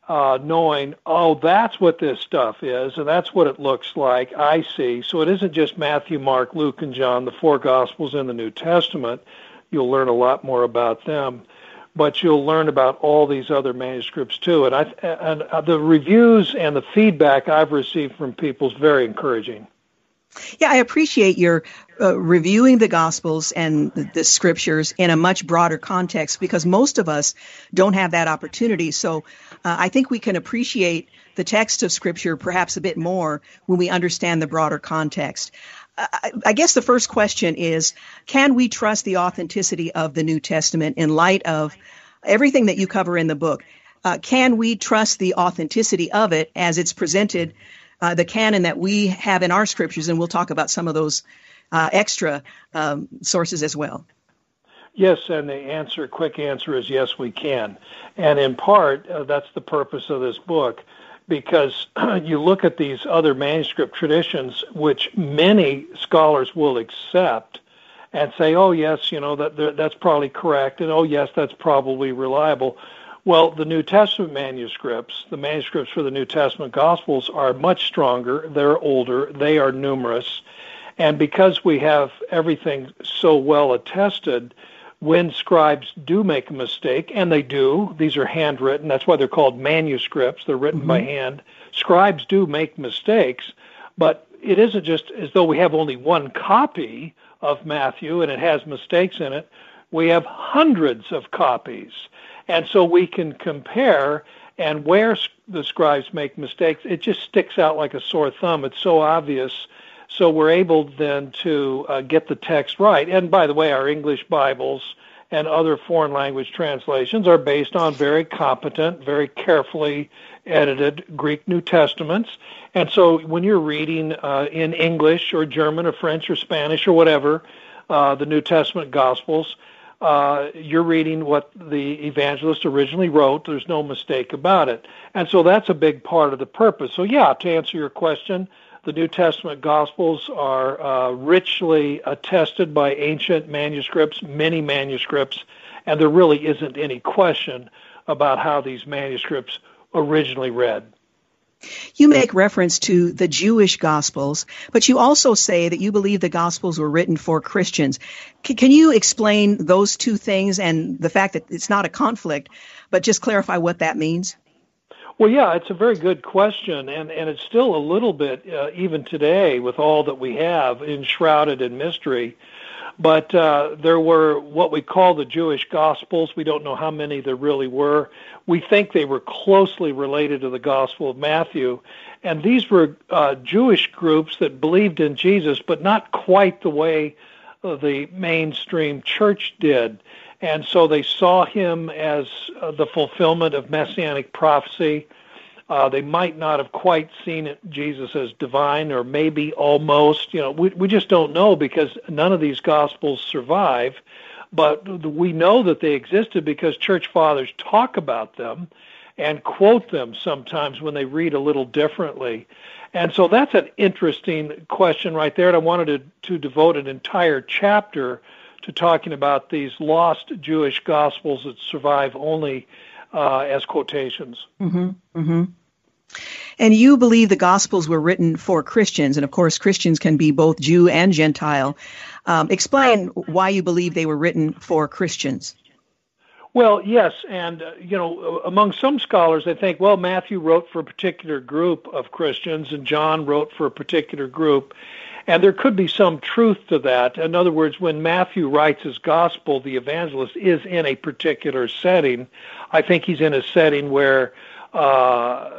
uh, knowing, oh, that's what this stuff is, and that's what it looks like. I see. So it isn't just Matthew, Mark, Luke, and John, the four Gospels in the New Testament. You'll learn a lot more about them, but you'll learn about all these other manuscripts too. And I and uh, the reviews and the feedback I've received from people is very encouraging. Yeah, I appreciate your uh, reviewing the Gospels and the, scriptures in a much broader context because most of us don't have that opportunity. So uh, I think we can appreciate the text of Scripture perhaps a bit more when we understand the broader context. I, guess the first question is can we trust the authenticity of the New Testament in light of everything that you cover in the book? Uh, can we trust the authenticity of it as it's presented? Uh, the canon that we have in our scriptures, and we'll talk about some of those uh, extra um, sources as well? Yes, and the answer, quick answer is yes, we can. And in part, uh, that's the purpose of this book, because you look at these other manuscript traditions, which many scholars will accept and say, oh, yes, you know, that, that's probably correct, and oh, yes, that's probably reliable. Well, the New Testament manuscripts, the manuscripts for the New Testament Gospels, are much stronger. They're older. They are numerous. And because we have everything so well attested, when scribes do make a mistake, and they do, these are handwritten, that's why they're called manuscripts, they're written mm-hmm. by hand. Scribes do make mistakes, but it isn't just as though we have only one copy of Matthew and it has mistakes in it. We have hundreds of copies. And so we can compare, and where the scribes make mistakes, it just sticks out like a sore thumb. It's so obvious so we're able then to uh, get the text right. And by the way, our English Bibles and other foreign language translations are based on very competent, very carefully edited Greek New Testaments. And so when you're reading uh, in English or German or French or Spanish or whatever, uh, the New Testament Gospels, uh, you're reading what the evangelist originally wrote. There's no mistake about it. And so that's a big part of the purpose. So, yeah, to answer your question, the New Testament Gospels are uh, richly attested by ancient manuscripts, many manuscripts, and there really isn't any question about how these manuscripts originally read. You make reference to the Jewish Gospels, but you also say that you believe the Gospels were written for Christians. C- can you explain those two things and the fact that it's not a conflict, but just clarify what that means? Well, yeah, it's a very good question, and, and it's still a little bit, uh, even today, with all that we have, enshrouded in mystery. But uh, there were what we call the Jewish Gospels. We don't know how many there really were. We think they were closely related to the Gospel of Matthew. And these were uh, Jewish groups that believed in Jesus, but not quite the way uh, the mainstream church did. And so they saw him as uh, the fulfillment of messianic prophecy. Uh, they might not have quite seen it, Jesus as divine, or maybe almost. You know, we we just don't know because none of these gospels survive. But we know that they existed because church fathers talk about them and quote them sometimes when they read a little differently. And so that's an interesting question right there. And I wanted to, to devote an entire chapter to talking about these lost Jewish gospels that survive only uh, as quotations. Mm-hmm, mm-hmm. And you believe the Gospels were written for Christians, and of course, Christians can be both Jew and Gentile. Um, explain why you believe they were written for Christians. Well, yes, and uh, you know, among some scholars, they think, well, Matthew wrote for a particular group of Christians, and John wrote for a particular group, and there could be some truth to that. In other words, when Matthew writes his gospel, the evangelist is in a particular setting. I think he's in a setting where uh,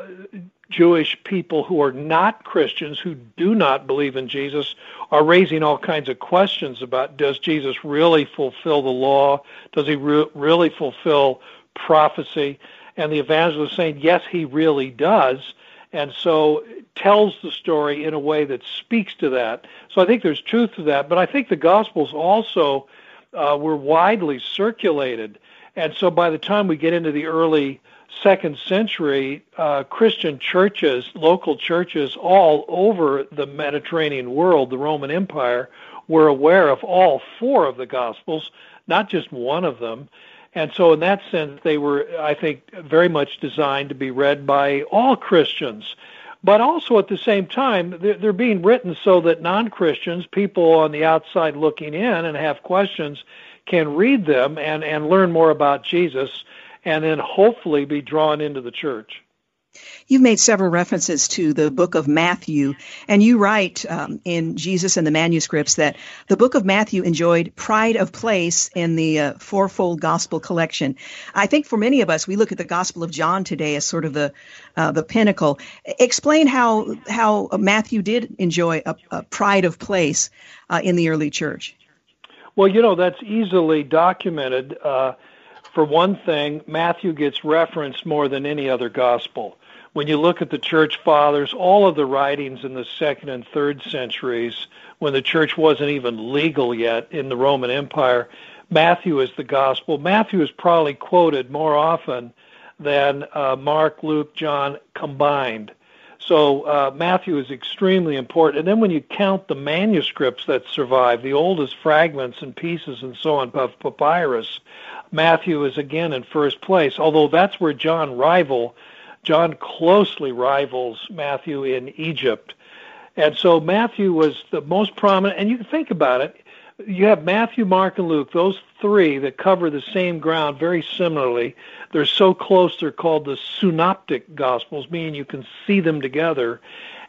Jewish people who are not Christians, who do not believe in Jesus, are raising all kinds of questions about does Jesus really fulfill the law? Does he re- really fulfill prophecy? And the evangelist is saying, yes, he really does. And so tells the story in a way that speaks to that. So I think there's truth to that. But I think the Gospels also uh, were widely circulated. And so by the time we get into the early second century, uh, Christian churches, local churches all over the Mediterranean world, the Roman Empire, were aware of all four of the Gospels, not just one of them. And so, in that sense, they were, I think, very much designed to be read by all Christians. But also at the same time, they're, they're being written so that non Christians, people on the outside looking in and have questions, can read them and, and learn more about Jesus and then hopefully be drawn into the church. You've made several references to the book of Matthew, and you write um, in Jesus and the manuscripts that the book of Matthew enjoyed pride of place in the uh, fourfold gospel collection. I think for many of us, we look at the Gospel of John today as sort of the uh, the pinnacle. Explain how how Matthew did enjoy a, a pride of place uh, in the early church. Well, you know that's easily documented. For one thing, Matthew gets referenced more than any other gospel. When you look at the church fathers, all of the writings in the second and third centuries, when the church wasn't even legal yet in the Roman Empire, Matthew is the gospel. Matthew is probably quoted more often than uh, Mark, Luke, John combined. So uh, Matthew is extremely important. And then when you count the manuscripts that survive, the oldest fragments and pieces and so on of papyrus, Matthew is again in first place. Although that's where John rival, John closely rivals Matthew in Egypt. And so Matthew was the most prominent. And you can think about it. You have Matthew, Mark, and Luke, those three that cover the same ground very similarly. They're so close, they're called the synoptic gospels, meaning you can see them together.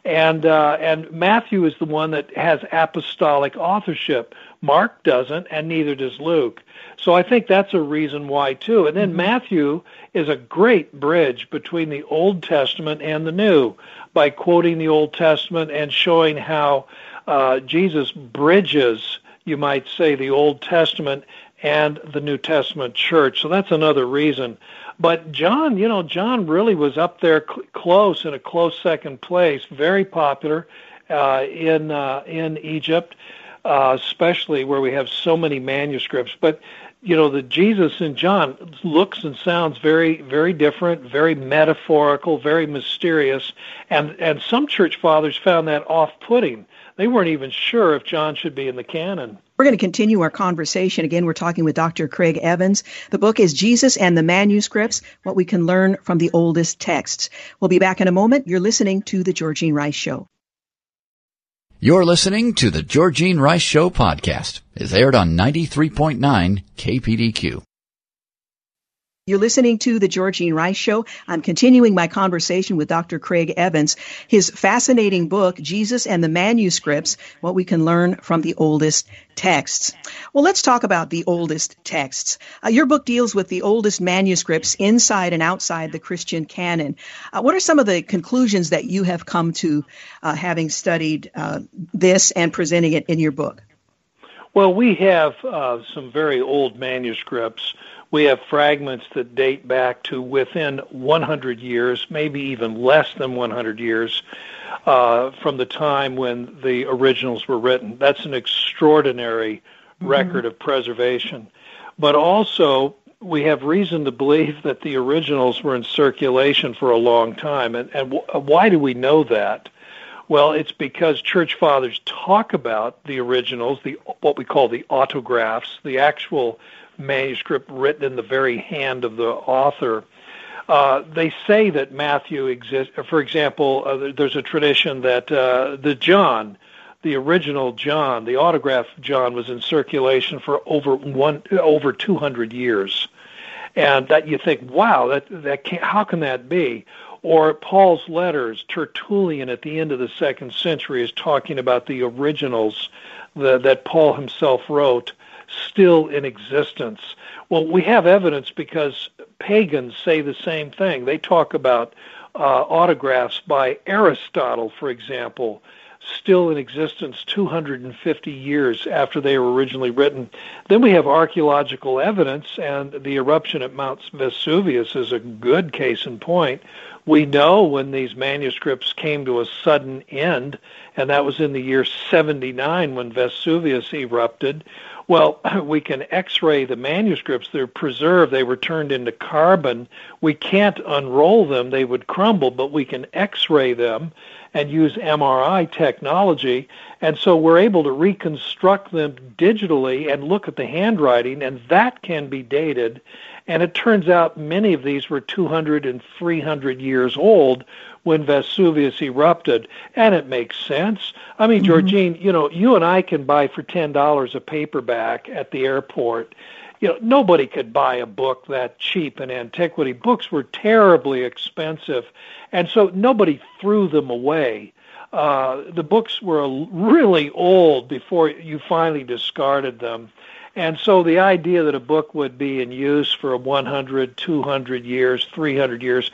And uh, and Matthew is the one that has apostolic authorship. Mark doesn't, and neither does Luke. So I think that's a reason why too. And then mm-hmm. Matthew is a great bridge between the Old Testament and the New by quoting the Old Testament and showing how uh, Jesus bridges, you might say, the Old Testament and the New Testament church. So that's another reason. But John, you know, John really was up there cl- close in a close second place, very popular uh, in uh, in Egypt, uh, especially where we have so many manuscripts. But you know, the Jesus in John looks and sounds very, very different, very metaphorical, very mysterious, and and some church fathers found that off-putting. They weren't even sure if John should be in the canon. We're going to continue our conversation. Again, we're talking with Dr. Craig Evans. The book is Jesus and the Manuscripts What We Can Learn from the Oldest Texts. We'll be back in a moment. You're listening to The Georgene Rice Show. You're listening to The Georgene Rice Show podcast. It's aired on 93.9 KPDQ. You're listening to the Georgene Rice Show. I'm continuing my conversation with Dr. Craig Evans. His fascinating book, Jesus and the Manuscripts, What We Can Learn from the Oldest Texts. Well, let's talk about the oldest texts. Uh, your book deals with the oldest manuscripts inside and outside the Christian canon. Uh, what are some of the conclusions that you have come to uh, having studied uh, this and presenting it in your book? Well, we have uh, some very old manuscripts we have fragments that date back to within 100 years, maybe even less than 100 years, uh, from the time when the originals were written. That's an extraordinary mm-hmm. record of preservation. But also, we have reason to believe that the originals were in circulation for a long time. And, and w- why do we know that? Well, it's because church fathers talk about the originals, the what we call the autographs, the actual manuscript written in the very hand of the author. Uh, they say that Matthew exists. For example, uh, there's a tradition that uh, the John, the original John, the autograph John, was in circulation for over one over 200 years, and that you think, wow, that that can't, how can that be? Or Paul's letters, Tertullian at the end of the second century is talking about the originals the, that Paul himself wrote still in existence. Well, we have evidence because pagans say the same thing. They talk about uh, autographs by Aristotle, for example, still in existence 250 years after they were originally written. Then we have archaeological evidence, and the eruption at Mount Vesuvius is a good case in point. We know when these manuscripts came to a sudden end, and that was in the year 79 when Vesuvius erupted. Well, we can x-ray the manuscripts. They're preserved. They were turned into carbon. We can't unroll them. They would crumble, but we can x-ray them and use MRI technology. And so we're able to reconstruct them digitally and look at the handwriting, and that can be dated. And it turns out many of these were 200 and 300 years old, when Vesuvius erupted, and it makes sense. I mean, mm-hmm. Georgene, you know, you and I can buy for ten dollars a paperback at the airport. You know, nobody could buy a book that cheap in antiquity. Books were terribly expensive, and so nobody threw them away. Uh, the books were really old before you finally discarded them. And so the idea that a book would be in use for 100, 200 years, 300 years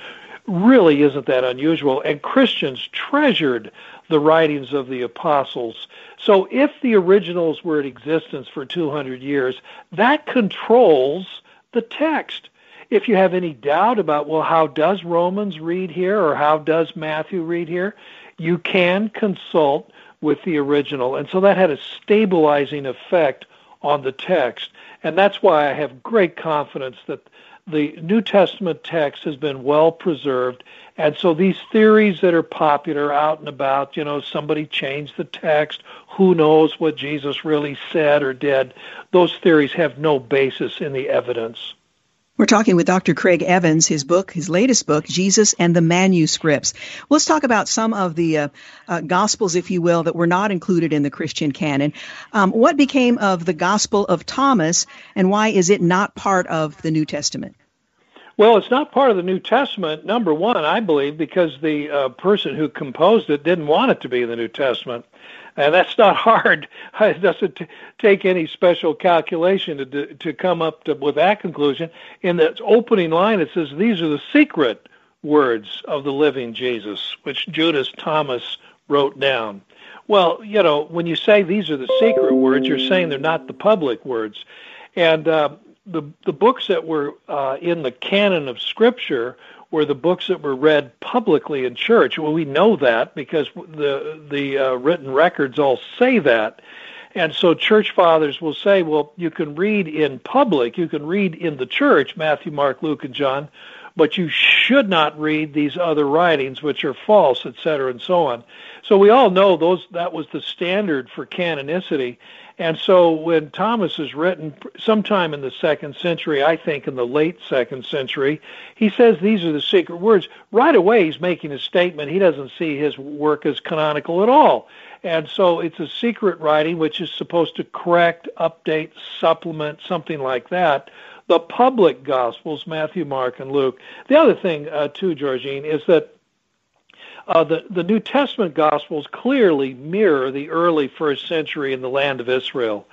really isn't that unusual. And Christians treasured the writings of the apostles. So if the originals were in existence for 200 years, that controls the text. If you have any doubt about, well, how does Romans read here or how does Matthew read here, you can consult with the original. And so that had a stabilizing effect on the text. And that's why I have great confidence that the New Testament text has been well preserved. And so these theories that are popular out and about, you know, somebody changed the text, who knows what Jesus really said or did, those theories have no basis in the evidence. We're talking with Dr. Craig Evans, his book, his latest book, Jesus and the Manuscripts. Let's talk about some of the uh, uh, Gospels, if you will, that were not included in the Christian canon. Um, what became of the Gospel of Thomas, and why is it not part of the New Testament? Well, it's not part of the New Testament, number one, I believe, because the uh, person who composed it didn't want it to be in the New Testament. And that's not hard. It doesn't t- take any special calculation to, to come up to, with that conclusion. In the opening line, it says, These are the secret words of the living Jesus, which Judas Thomas wrote down. Well, you know, when you say these are the secret words, you're saying they're not the public words. And uh, the the books that were uh, in the canon of Scripture were the books that were read publicly in church. Well, we know that because the the uh, written records all say that. And so church fathers will say, well, you can read in public, you can read in the church, Matthew, Mark, Luke, and John, but you should not read these other writings which are false, etc., and so on. So we all know those that was the standard for canonicity. And so when Thomas is written sometime in the second century, I think in the late second century, he says these are the secret words. Right away, he's making a statement. He doesn't see his work as canonical at all. And so it's a secret writing which is supposed to correct, update, supplement, something like that. The public Gospels, Matthew, Mark, and Luke. The other thing, uh, too, Georgene, is that uh, the, the New Testament Gospels clearly mirror the early first century in the land of Israel.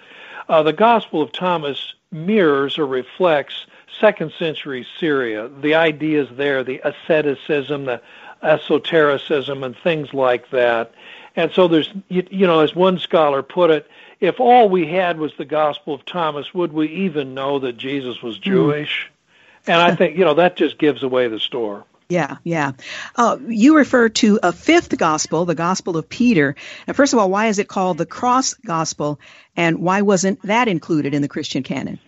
Uh, the Gospel of Thomas mirrors or reflects second century Syria. The ideas there, the asceticism, the esotericism, and things like that. And so there's, you, you know, as one scholar put it, if all we had was the Gospel of Thomas, would we even know that Jesus was hmm. Jewish? Mm. And I think, you know, that just gives away the store. Yeah, yeah. Uh, you refer to a fifth gospel, the Gospel of Peter. And first of all, why is it called the Cross Gospel, and why wasn't that included in the Christian canon?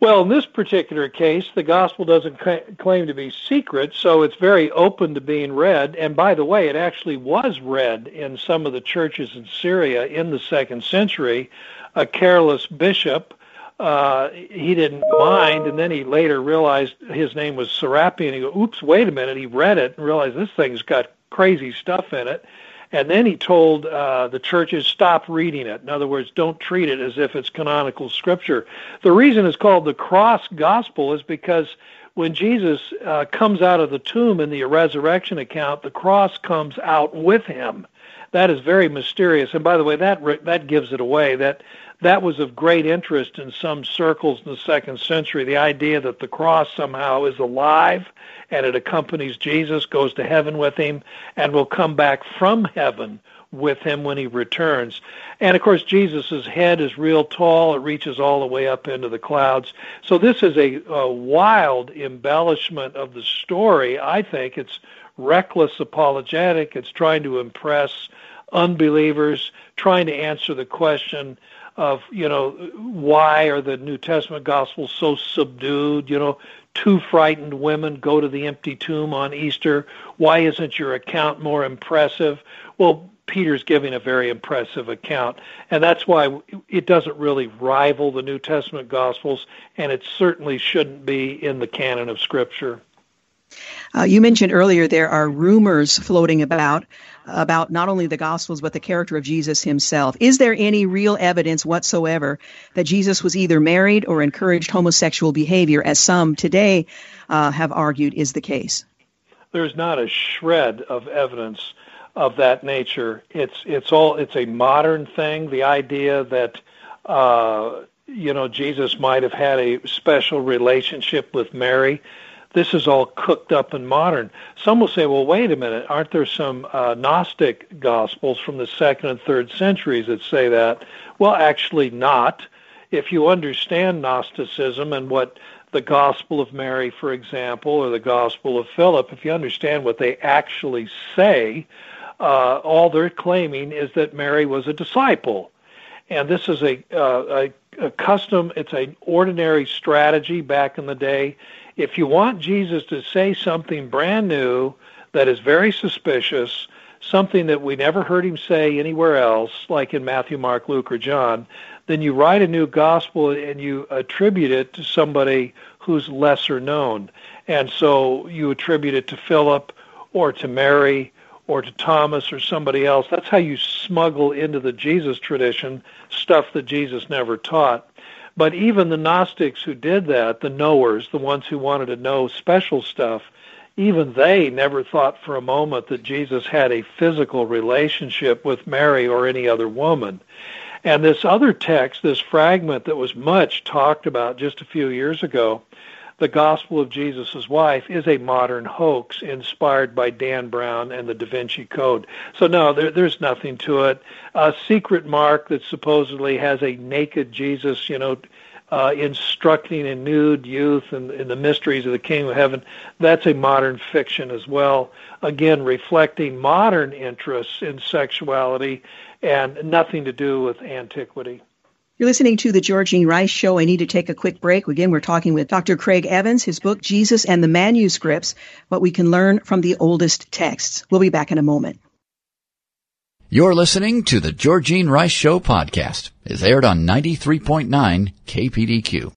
Well, in this particular case, the gospel doesn't claim to be secret, so it's very open to being read. And by the way, it actually was read in some of the churches in Syria in the second century. A careless bishop uh, he didn't mind, and then he later realized his name was Serapion. He go, "Oops, wait a minute." He read it and realized this thing's got crazy stuff in it, and then he told uh, the churches stop reading it. In other words, don't treat it as if it's canonical scripture. The reason it's called the cross gospel is because when Jesus uh, comes out of the tomb in the resurrection account, the cross comes out with him. That is very mysterious. And by the way, that that gives it away. That that was of great interest in some circles in the second century. The idea that the cross somehow is alive and it accompanies Jesus, goes to heaven with him, and will come back from heaven with him when he returns. And of course, Jesus' head is real tall. It reaches all the way up into the clouds. So this is a, a wild embellishment of the story. I think it's reckless apologetic. It's trying to impress unbelievers, trying to answer the question, of you know why are the New Testament Gospels so subdued? You know, two frightened women go to the empty tomb on Easter. Why isn't your account more impressive? Well, Peter's giving a very impressive account, and that's why it doesn't really rival the New Testament Gospels, and it certainly shouldn't be in the canon of Scripture. Uh, you mentioned earlier there are rumors floating about about not only the Gospels but the character of Jesus himself. Is there any real evidence whatsoever that Jesus was either married or encouraged homosexual behavior, as some today uh, have argued is the case? There's not a shred of evidence of that nature. It's it's all it's a modern thing. The idea that uh, you know Jesus might have had a special relationship with Mary this is all cooked up and modern. Some will say, well, wait a minute, aren't there some uh, Gnostic Gospels from the second and third centuries that say that? Well, actually, not. If you understand Gnosticism and what the Gospel of Mary, for example, or the Gospel of Philip, if you understand what they actually say, uh, all they're claiming is that Mary was a disciple. And this is a, uh, a, a custom, it's an ordinary strategy back in the day if you want Jesus to say something brand new that is very suspicious, something that we never heard him say anywhere else, like in Matthew, Mark, Luke, or John, then you write a new gospel and you attribute it to somebody who's lesser known. And so you attribute it to Philip or to Mary or to Thomas or somebody else. That's how you smuggle into the Jesus tradition stuff that Jesus never taught. But even the Gnostics who did that, the knowers, the ones who wanted to know special stuff, even they never thought for a moment that Jesus had a physical relationship with Mary or any other woman. And this other text, this fragment that was much talked about just a few years ago, the Gospel of Jesus' Wife, is a modern hoax inspired by Dan Brown and the Da Vinci Code. So, no, there, there's nothing to it. A secret mark that supposedly has a naked Jesus, you know, uh, instructing a nude youth and in the mysteries of the kingdom of heaven. That's a modern fiction as well. Again, reflecting modern interests in sexuality and nothing to do with antiquity. You're listening to the Georgene Rice Show. I need to take a quick break. Again, we're talking with Dr. Craig Evans, his book, Jesus and the Manuscripts What We Can Learn from the Oldest Texts. We'll be back in a moment. You're listening to the Georgene Rice Show podcast. It's aired on 93.9 KPDQ.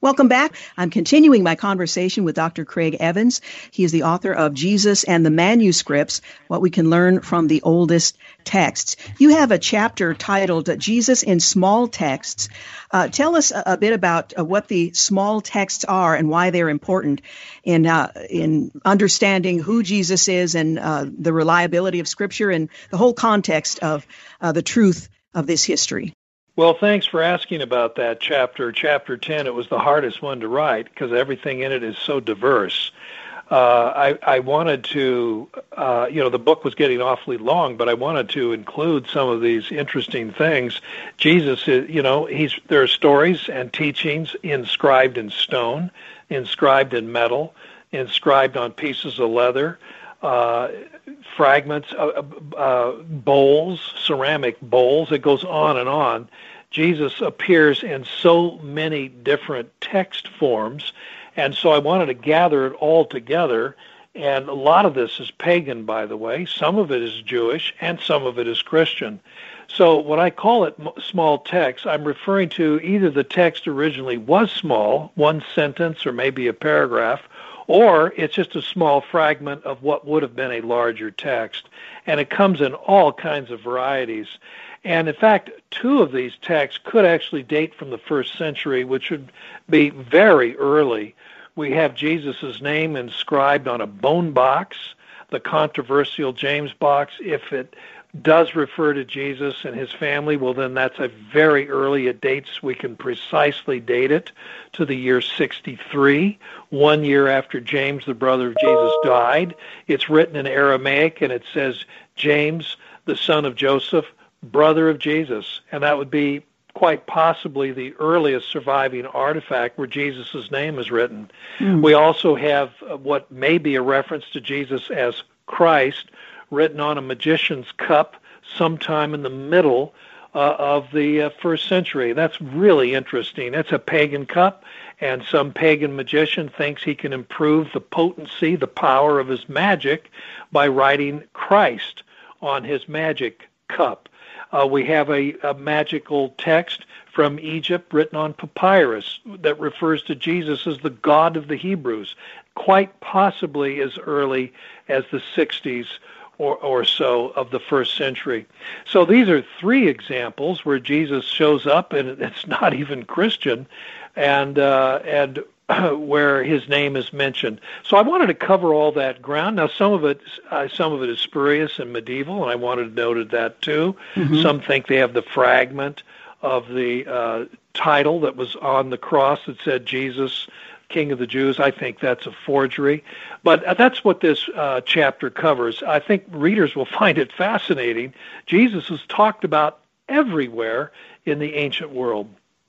Welcome back. I'm continuing my conversation with Dr. Craig Evans. He is the author of Jesus and the Manuscripts, What We Can Learn from the Oldest Texts. You have a chapter titled Jesus in Small Texts. Uh, tell us a, a bit about uh, what the small texts are and why they're important in, uh, in understanding who Jesus is and uh, the reliability of Scripture and the whole context of uh, the truth of this history. Well, thanks for asking about that chapter. Chapter 10, it was the hardest one to write because everything in it is so diverse. Uh, I, I wanted to, uh, you know, the book was getting awfully long, but I wanted to include some of these interesting things. Jesus, is, you know, he's there are stories and teachings inscribed in stone, inscribed in metal, inscribed on pieces of leather uh, fragments, uh, uh, bowls, ceramic bowls. It goes on and on. Jesus appears in so many different text forms, and so I wanted to gather it all together. And a lot of this is pagan, by the way. Some of it is Jewish, and some of it is Christian. So when I call it small text, I'm referring to either the text originally was small, one sentence or maybe a paragraph, or it's just a small fragment of what would have been a larger text. And it comes in all kinds of varieties. And in fact, two of these texts could actually date from the first century, which would be very early. We have Jesus' name inscribed on a bone box, the controversial James box. If it does refer to Jesus and his family, well, then that's a very early. It dates, we can precisely date it to the year 63, one year after James, the brother of Jesus, died. It's written in Aramaic and it says, James, the son of Joseph, brother of Jesus. And that would be quite possibly the earliest surviving artifact where Jesus' name is written. Mm. We also have what may be a reference to Jesus as Christ written on a magician's cup sometime in the middle uh, of the uh, first century. That's really interesting. That's a pagan cup, and some pagan magician thinks he can improve the potency, the power of his magic by writing Christ on his magic cup. Uh, we have a, a magical text from Egypt written on papyrus that refers to Jesus as the God of the Hebrews, quite possibly as early as the 60s or, or so of the first century. So these are three examples where Jesus shows up and it's not even Christian, and uh, and where his name is mentioned. So I wanted to cover all that ground. Now some of it uh, some of it is spurious and medieval, and I wanted to note that too. Mm-hmm. Some think they have the fragment of the uh, title that was on the cross that said Jesus King of the Jews. I think that's a forgery. But uh, that's what this uh, chapter covers. I think readers will find it fascinating. Jesus is talked about everywhere in the ancient world.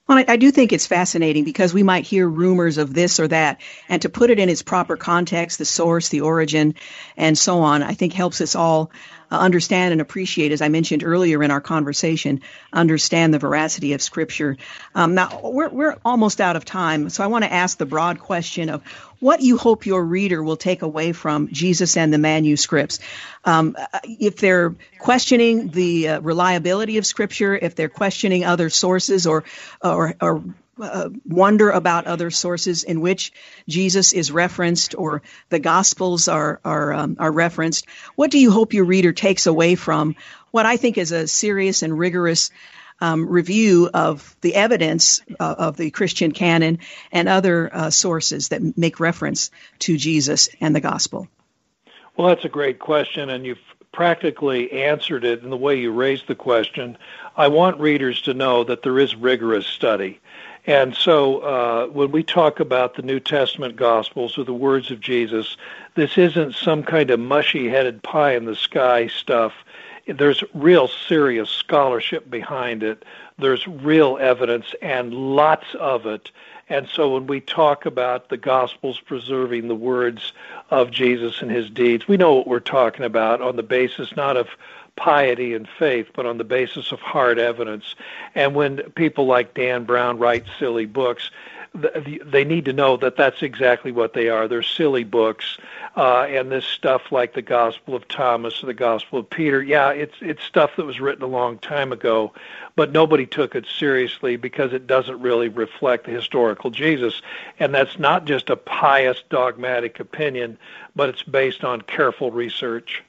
Well, I, I, do think it's fascinating because we might hear rumors of this or that, and to put it in its proper context, the source, the origin, and so on, I think helps us all uh, understand and appreciate, as I mentioned earlier in our conversation, understand the veracity of Scripture. Um, now, we're, we're almost out of time, so I want to ask the broad question of what you hope your reader will take away from Jesus and the manuscripts. Um, if they're questioning the uh, reliability of Scripture, if they're questioning other sources or, or, or uh, wonder about other sources in which Jesus is referenced or the Gospels are are um, are referenced. What do you hope your reader takes away from what I think is a serious and rigorous um, review of the evidence uh, of the Christian canon and other uh, sources that make reference to Jesus and the Gospel? Well, that's a great question, and you've practically answered it in the way you raised the question. I want readers to know that there is rigorous study. And so uh, when we talk about the New Testament Gospels or the words of Jesus, this isn't some kind of mushy headed pie in the sky stuff. There's real serious scholarship behind it. there's real evidence and lots of it. And so when we talk about the Gospels preserving the words of Jesus and his deeds, we know what we're talking about on the basis not of piety and faith, but on the basis of hard evidence. And when people like Dan Brown write silly books, they need to know that that's exactly what they are. They're silly books, uh, and this stuff like the Gospel of Thomas or the Gospel of Peter. Yeah, it's it's stuff that was written a long time ago, but nobody took it seriously because it doesn't really reflect the historical Jesus, and that's not just a pious dogmatic opinion, but it's based on careful research.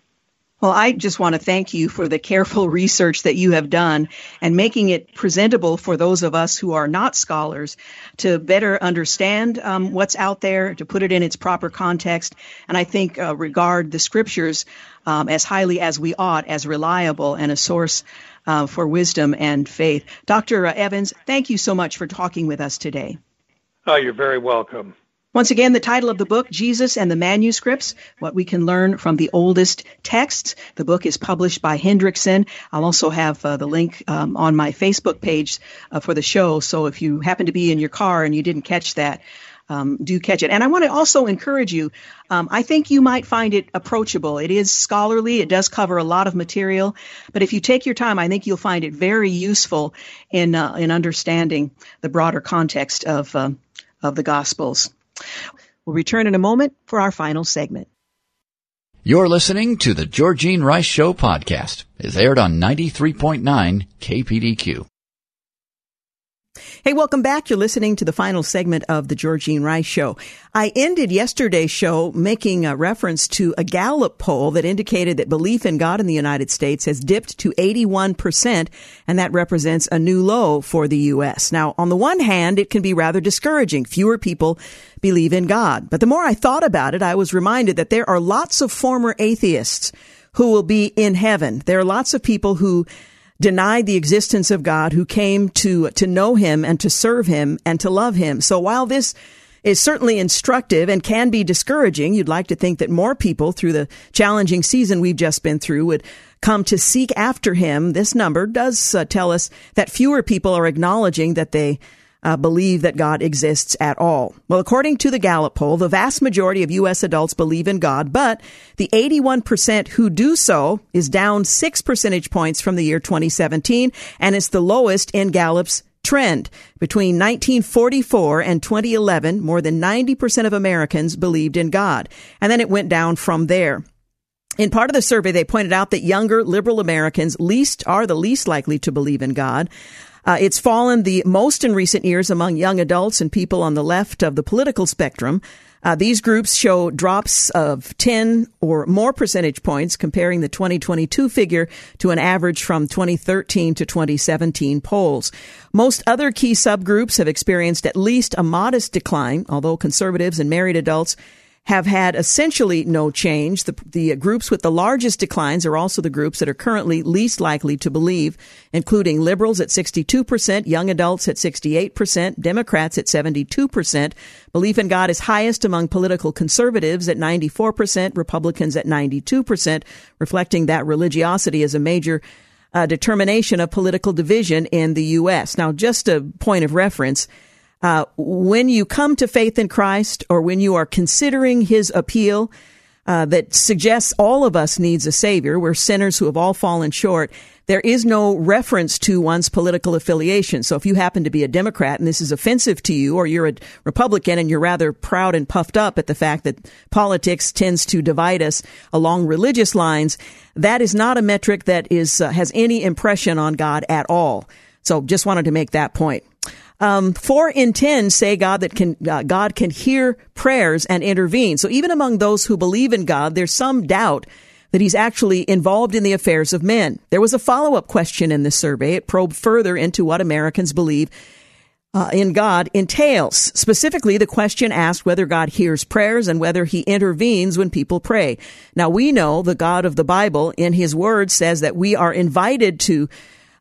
Well, I just want to thank you for the careful research that you have done and making it presentable for those of us who are not scholars to better understand um, what's out there, to put it in its proper context, and I think uh, regard the scriptures um, as highly as we ought, as reliable and a source uh, for wisdom and faith. Dr. Evans, thank you so much for talking with us today. Oh, you're very welcome. Once again, the title of the book, Jesus and the Manuscripts, What We Can Learn from the Oldest Texts. The book is published by Hendrickson. I'll also have uh, the link um, on my Facebook page uh, for the show. So if you happen to be in your car and you didn't catch that, um, do catch it. And I want to also encourage you. Um, I think you might find it approachable. It is scholarly. It does cover a lot of material, but if you take your time, I think you'll find it very useful in uh, in understanding the broader context of uh, of the Gospels. We'll return in a moment for our final segment. You're listening to the Georgene Rice Show podcast. It's aired on 93.9 KPDQ. Hey, welcome back. You're listening to the final segment of the Georgene Rice Show. I ended yesterday's show making a reference to a Gallup poll that indicated that belief in God in the United States has dipped to 81%, and that represents a new low for the U.S. Now, on the one hand, it can be rather discouraging. Fewer people believe in God. But the more I thought about it, I was reminded that there are lots of former atheists who will be in heaven. There are lots of people who denied the existence of God, who came to, to know him and to serve him and to love him. So while this is certainly instructive and can be discouraging, you'd like to think that more people through the challenging season we've just been through would come to seek after him. This number does uh, tell us that fewer people are acknowledging that they uh, believe that God exists at all. Well, according to the Gallup poll, the vast majority of U.S. adults believe in God, but the 81% who do so is down six percentage points from the year 2017, and it's the lowest in Gallup's trend. Between 1944 and 2011, more than 90% of Americans believed in God. And then it went down from there. In part of the survey, they pointed out that younger liberal Americans least are the least likely to believe in God. Uh, it's fallen the most in recent years among young adults and people on the left of the political spectrum. Uh, these groups show drops of 10 or more percentage points comparing the 2022 figure to an average from 2013 to 2017 polls. Most other key subgroups have experienced at least a modest decline, although conservatives and married adults have had essentially no change. The, the groups with the largest declines are also the groups that are currently least likely to believe, including liberals at 62%, young adults at 68%, Democrats at 72%. Belief in God is highest among political conservatives at 94%, Republicans at 92%, reflecting that religiosity is a major uh, determination of political division in the U.S. Now, just a point of reference, uh, when you come to faith in Christ or when you are considering his appeal uh, that suggests all of us needs a savior, we're sinners who have all fallen short, there is no reference to one's political affiliation. So if you happen to be a Democrat and this is offensive to you, or you're a Republican and you're rather proud and puffed up at the fact that politics tends to divide us along religious lines, that is not a metric that is uh, has any impression on God at all. So just wanted to make that point. Um, four in ten say God that can uh, God can hear prayers and intervene. So even among those who believe in God, there's some doubt that he's actually involved in the affairs of men. There was a follow up question in this survey. It probed further into what Americans believe uh, in God entails. Specifically, the question asked whether God hears prayers and whether he intervenes when people pray. Now, we know the God of the Bible in his word says that we are invited to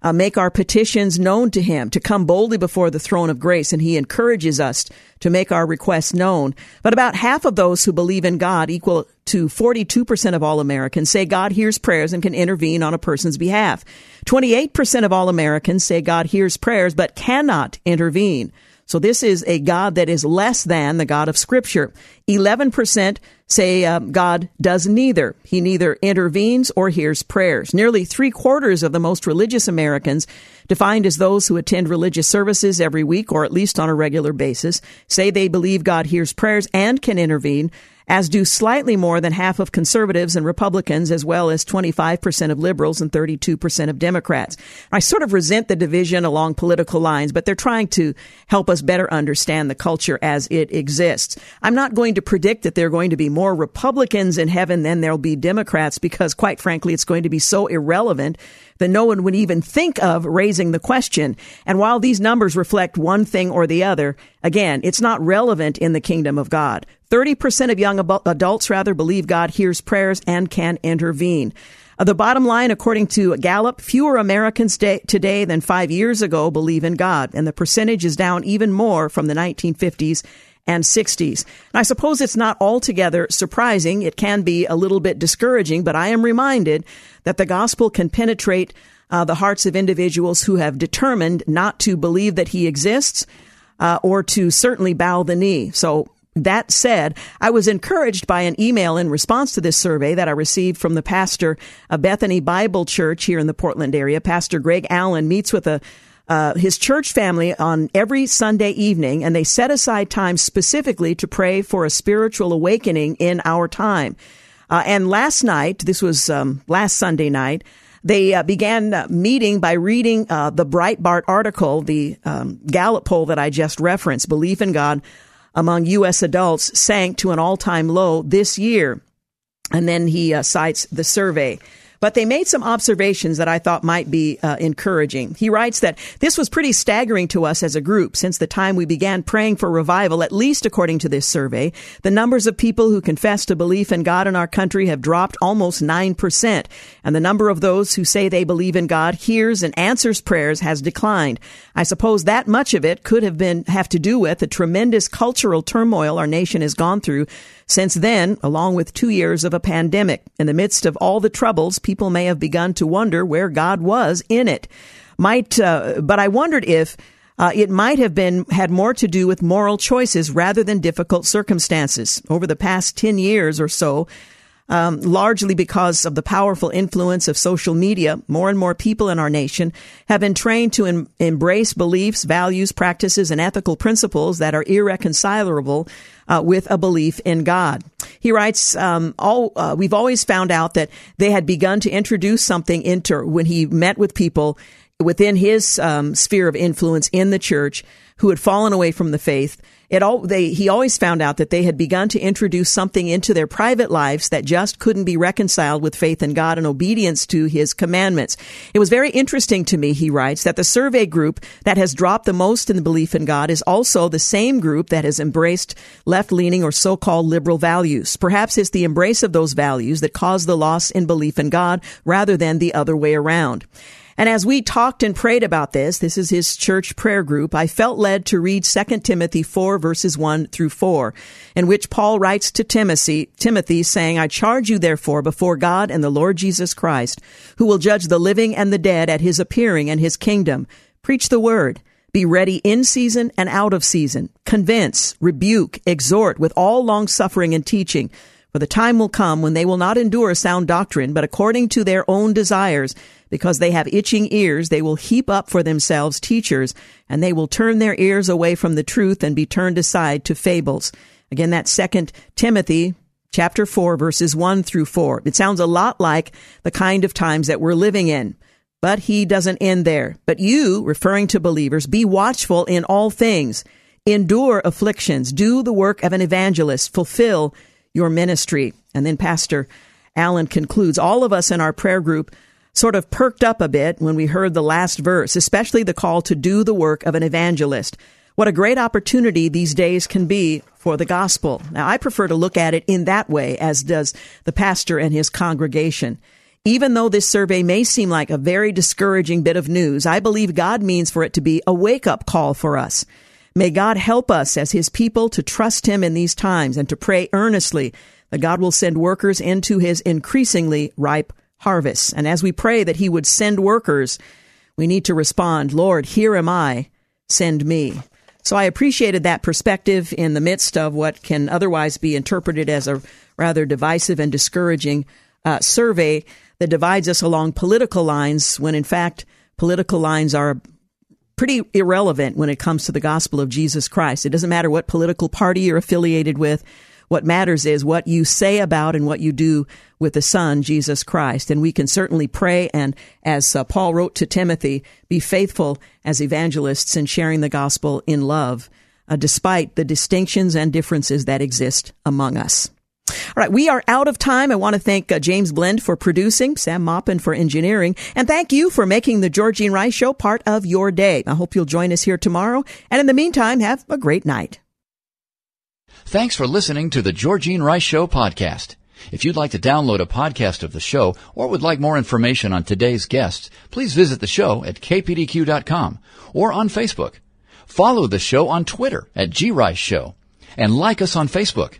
uh, make our petitions known to him, to come boldly before the throne of grace, and he encourages us to make our requests known. But about half of those who believe in God, equal to 42% of all Americans, say God hears prayers and can intervene on a person's behalf. 28% of all Americans say God hears prayers but cannot intervene. So this is a God that is less than the God of Scripture. 11% say uh, God does neither. He neither intervenes or hears prayers. Nearly three quarters of the most religious Americans, defined as those who attend religious services every week or at least on a regular basis, say they believe God hears prayers and can intervene as do slightly more than half of conservatives and Republicans, as well as 25% of liberals and 32% of Democrats. I sort of resent the division along political lines, but they're trying to help us better understand the culture as it exists. I'm not going to predict that there are going to be more Republicans in heaven than there'll be Democrats because, quite frankly, it's going to be so irrelevant that no one would even think of raising the question. And while these numbers reflect one thing or the other, again, it's not relevant in the kingdom of God. 30% of young adults rather believe God hears prayers and can intervene. Uh, the bottom line, according to Gallup, fewer Americans day, today than five years ago believe in God, and the percentage is down even more from the 1950s and 60s. And I suppose it's not altogether surprising. It can be a little bit discouraging, but I am reminded that the gospel can penetrate uh, the hearts of individuals who have determined not to believe that he exists uh, or to certainly bow the knee. So that said, I was encouraged by an email in response to this survey that I received from the pastor of Bethany Bible Church here in the Portland area. Pastor Greg Allen meets with a uh, his church family on every Sunday evening, and they set aside time specifically to pray for a spiritual awakening in our time. Uh, and last night, this was um, last Sunday night, they uh, began uh, meeting by reading uh, the Breitbart article, the um, Gallup poll that I just referenced, Belief in God among U.S. adults sank to an all time low this year. And then he uh, cites the survey. But they made some observations that I thought might be uh, encouraging. He writes that this was pretty staggering to us as a group since the time we began praying for revival, at least according to this survey. The numbers of people who confess to belief in God in our country have dropped almost 9%, and the number of those who say they believe in God, hears and answers prayers has declined. I suppose that much of it could have been have to do with the tremendous cultural turmoil our nation has gone through since then, along with two years of a pandemic, in the midst of all the troubles, people may have begun to wonder where God was in it. Might, uh, but I wondered if uh, it might have been had more to do with moral choices rather than difficult circumstances. Over the past ten years or so, um, largely because of the powerful influence of social media, more and more people in our nation have been trained to em- embrace beliefs, values, practices, and ethical principles that are irreconcilable uh, with a belief in God. He writes, um, all, uh, we've always found out that they had begun to introduce something into when he met with people within his um, sphere of influence in the church who had fallen away from the faith it all they he always found out that they had begun to introduce something into their private lives that just couldn't be reconciled with faith in God and obedience to his commandments. It was very interesting to me, he writes, that the survey group that has dropped the most in the belief in God is also the same group that has embraced left-leaning or so-called liberal values. Perhaps it's the embrace of those values that caused the loss in belief in God rather than the other way around. And as we talked and prayed about this, this is his church prayer group, I felt led to read 2 Timothy 4 verses 1 through 4, in which Paul writes to Timothy, Timothy saying, I charge you therefore before God and the Lord Jesus Christ, who will judge the living and the dead at his appearing and his kingdom. Preach the word. Be ready in season and out of season. Convince, rebuke, exhort with all long suffering and teaching. For the time will come when they will not endure sound doctrine, but according to their own desires, because they have itching ears, they will heap up for themselves teachers, and they will turn their ears away from the truth and be turned aside to fables. Again, that's Second Timothy chapter 4 verses 1 through 4. It sounds a lot like the kind of times that we're living in. But he doesn't end there. But you, referring to believers, be watchful in all things. Endure afflictions. Do the work of an evangelist. Fulfill your ministry. And then Pastor Allen concludes, all of us in our prayer group sort of perked up a bit when we heard the last verse, especially the call to do the work of an evangelist. What a great opportunity these days can be for the gospel. Now, I prefer to look at it in that way, as does the pastor and his congregation. Even though this survey may seem like a very discouraging bit of news, I believe God means for it to be a wake up call for us. May God help us as His people to trust Him in these times and to pray earnestly that God will send workers into His increasingly ripe harvests. And as we pray that He would send workers, we need to respond, Lord, here am I, send me. So I appreciated that perspective in the midst of what can otherwise be interpreted as a rather divisive and discouraging uh, survey that divides us along political lines when in fact political lines are pretty irrelevant when it comes to the gospel of Jesus Christ. It doesn't matter what political party you're affiliated with. What matters is what you say about and what you do with the Son, Jesus Christ. And we can certainly pray and, as uh, Paul wrote to Timothy, be faithful as evangelists in sharing the gospel in love, uh, despite the distinctions and differences that exist among us. All right, we are out of time. I want to thank uh, James Blend for producing, Sam Maupin for engineering, and thank you for making the Georgene Rice Show part of your day. I hope you'll join us here tomorrow. And in the meantime, have a great night. Thanks for listening to the Georgene Rice Show podcast. If you'd like to download a podcast of the show or would like more information on today's guests, please visit the show at kpdq.com or on Facebook. Follow the show on Twitter at grice show and like us on Facebook.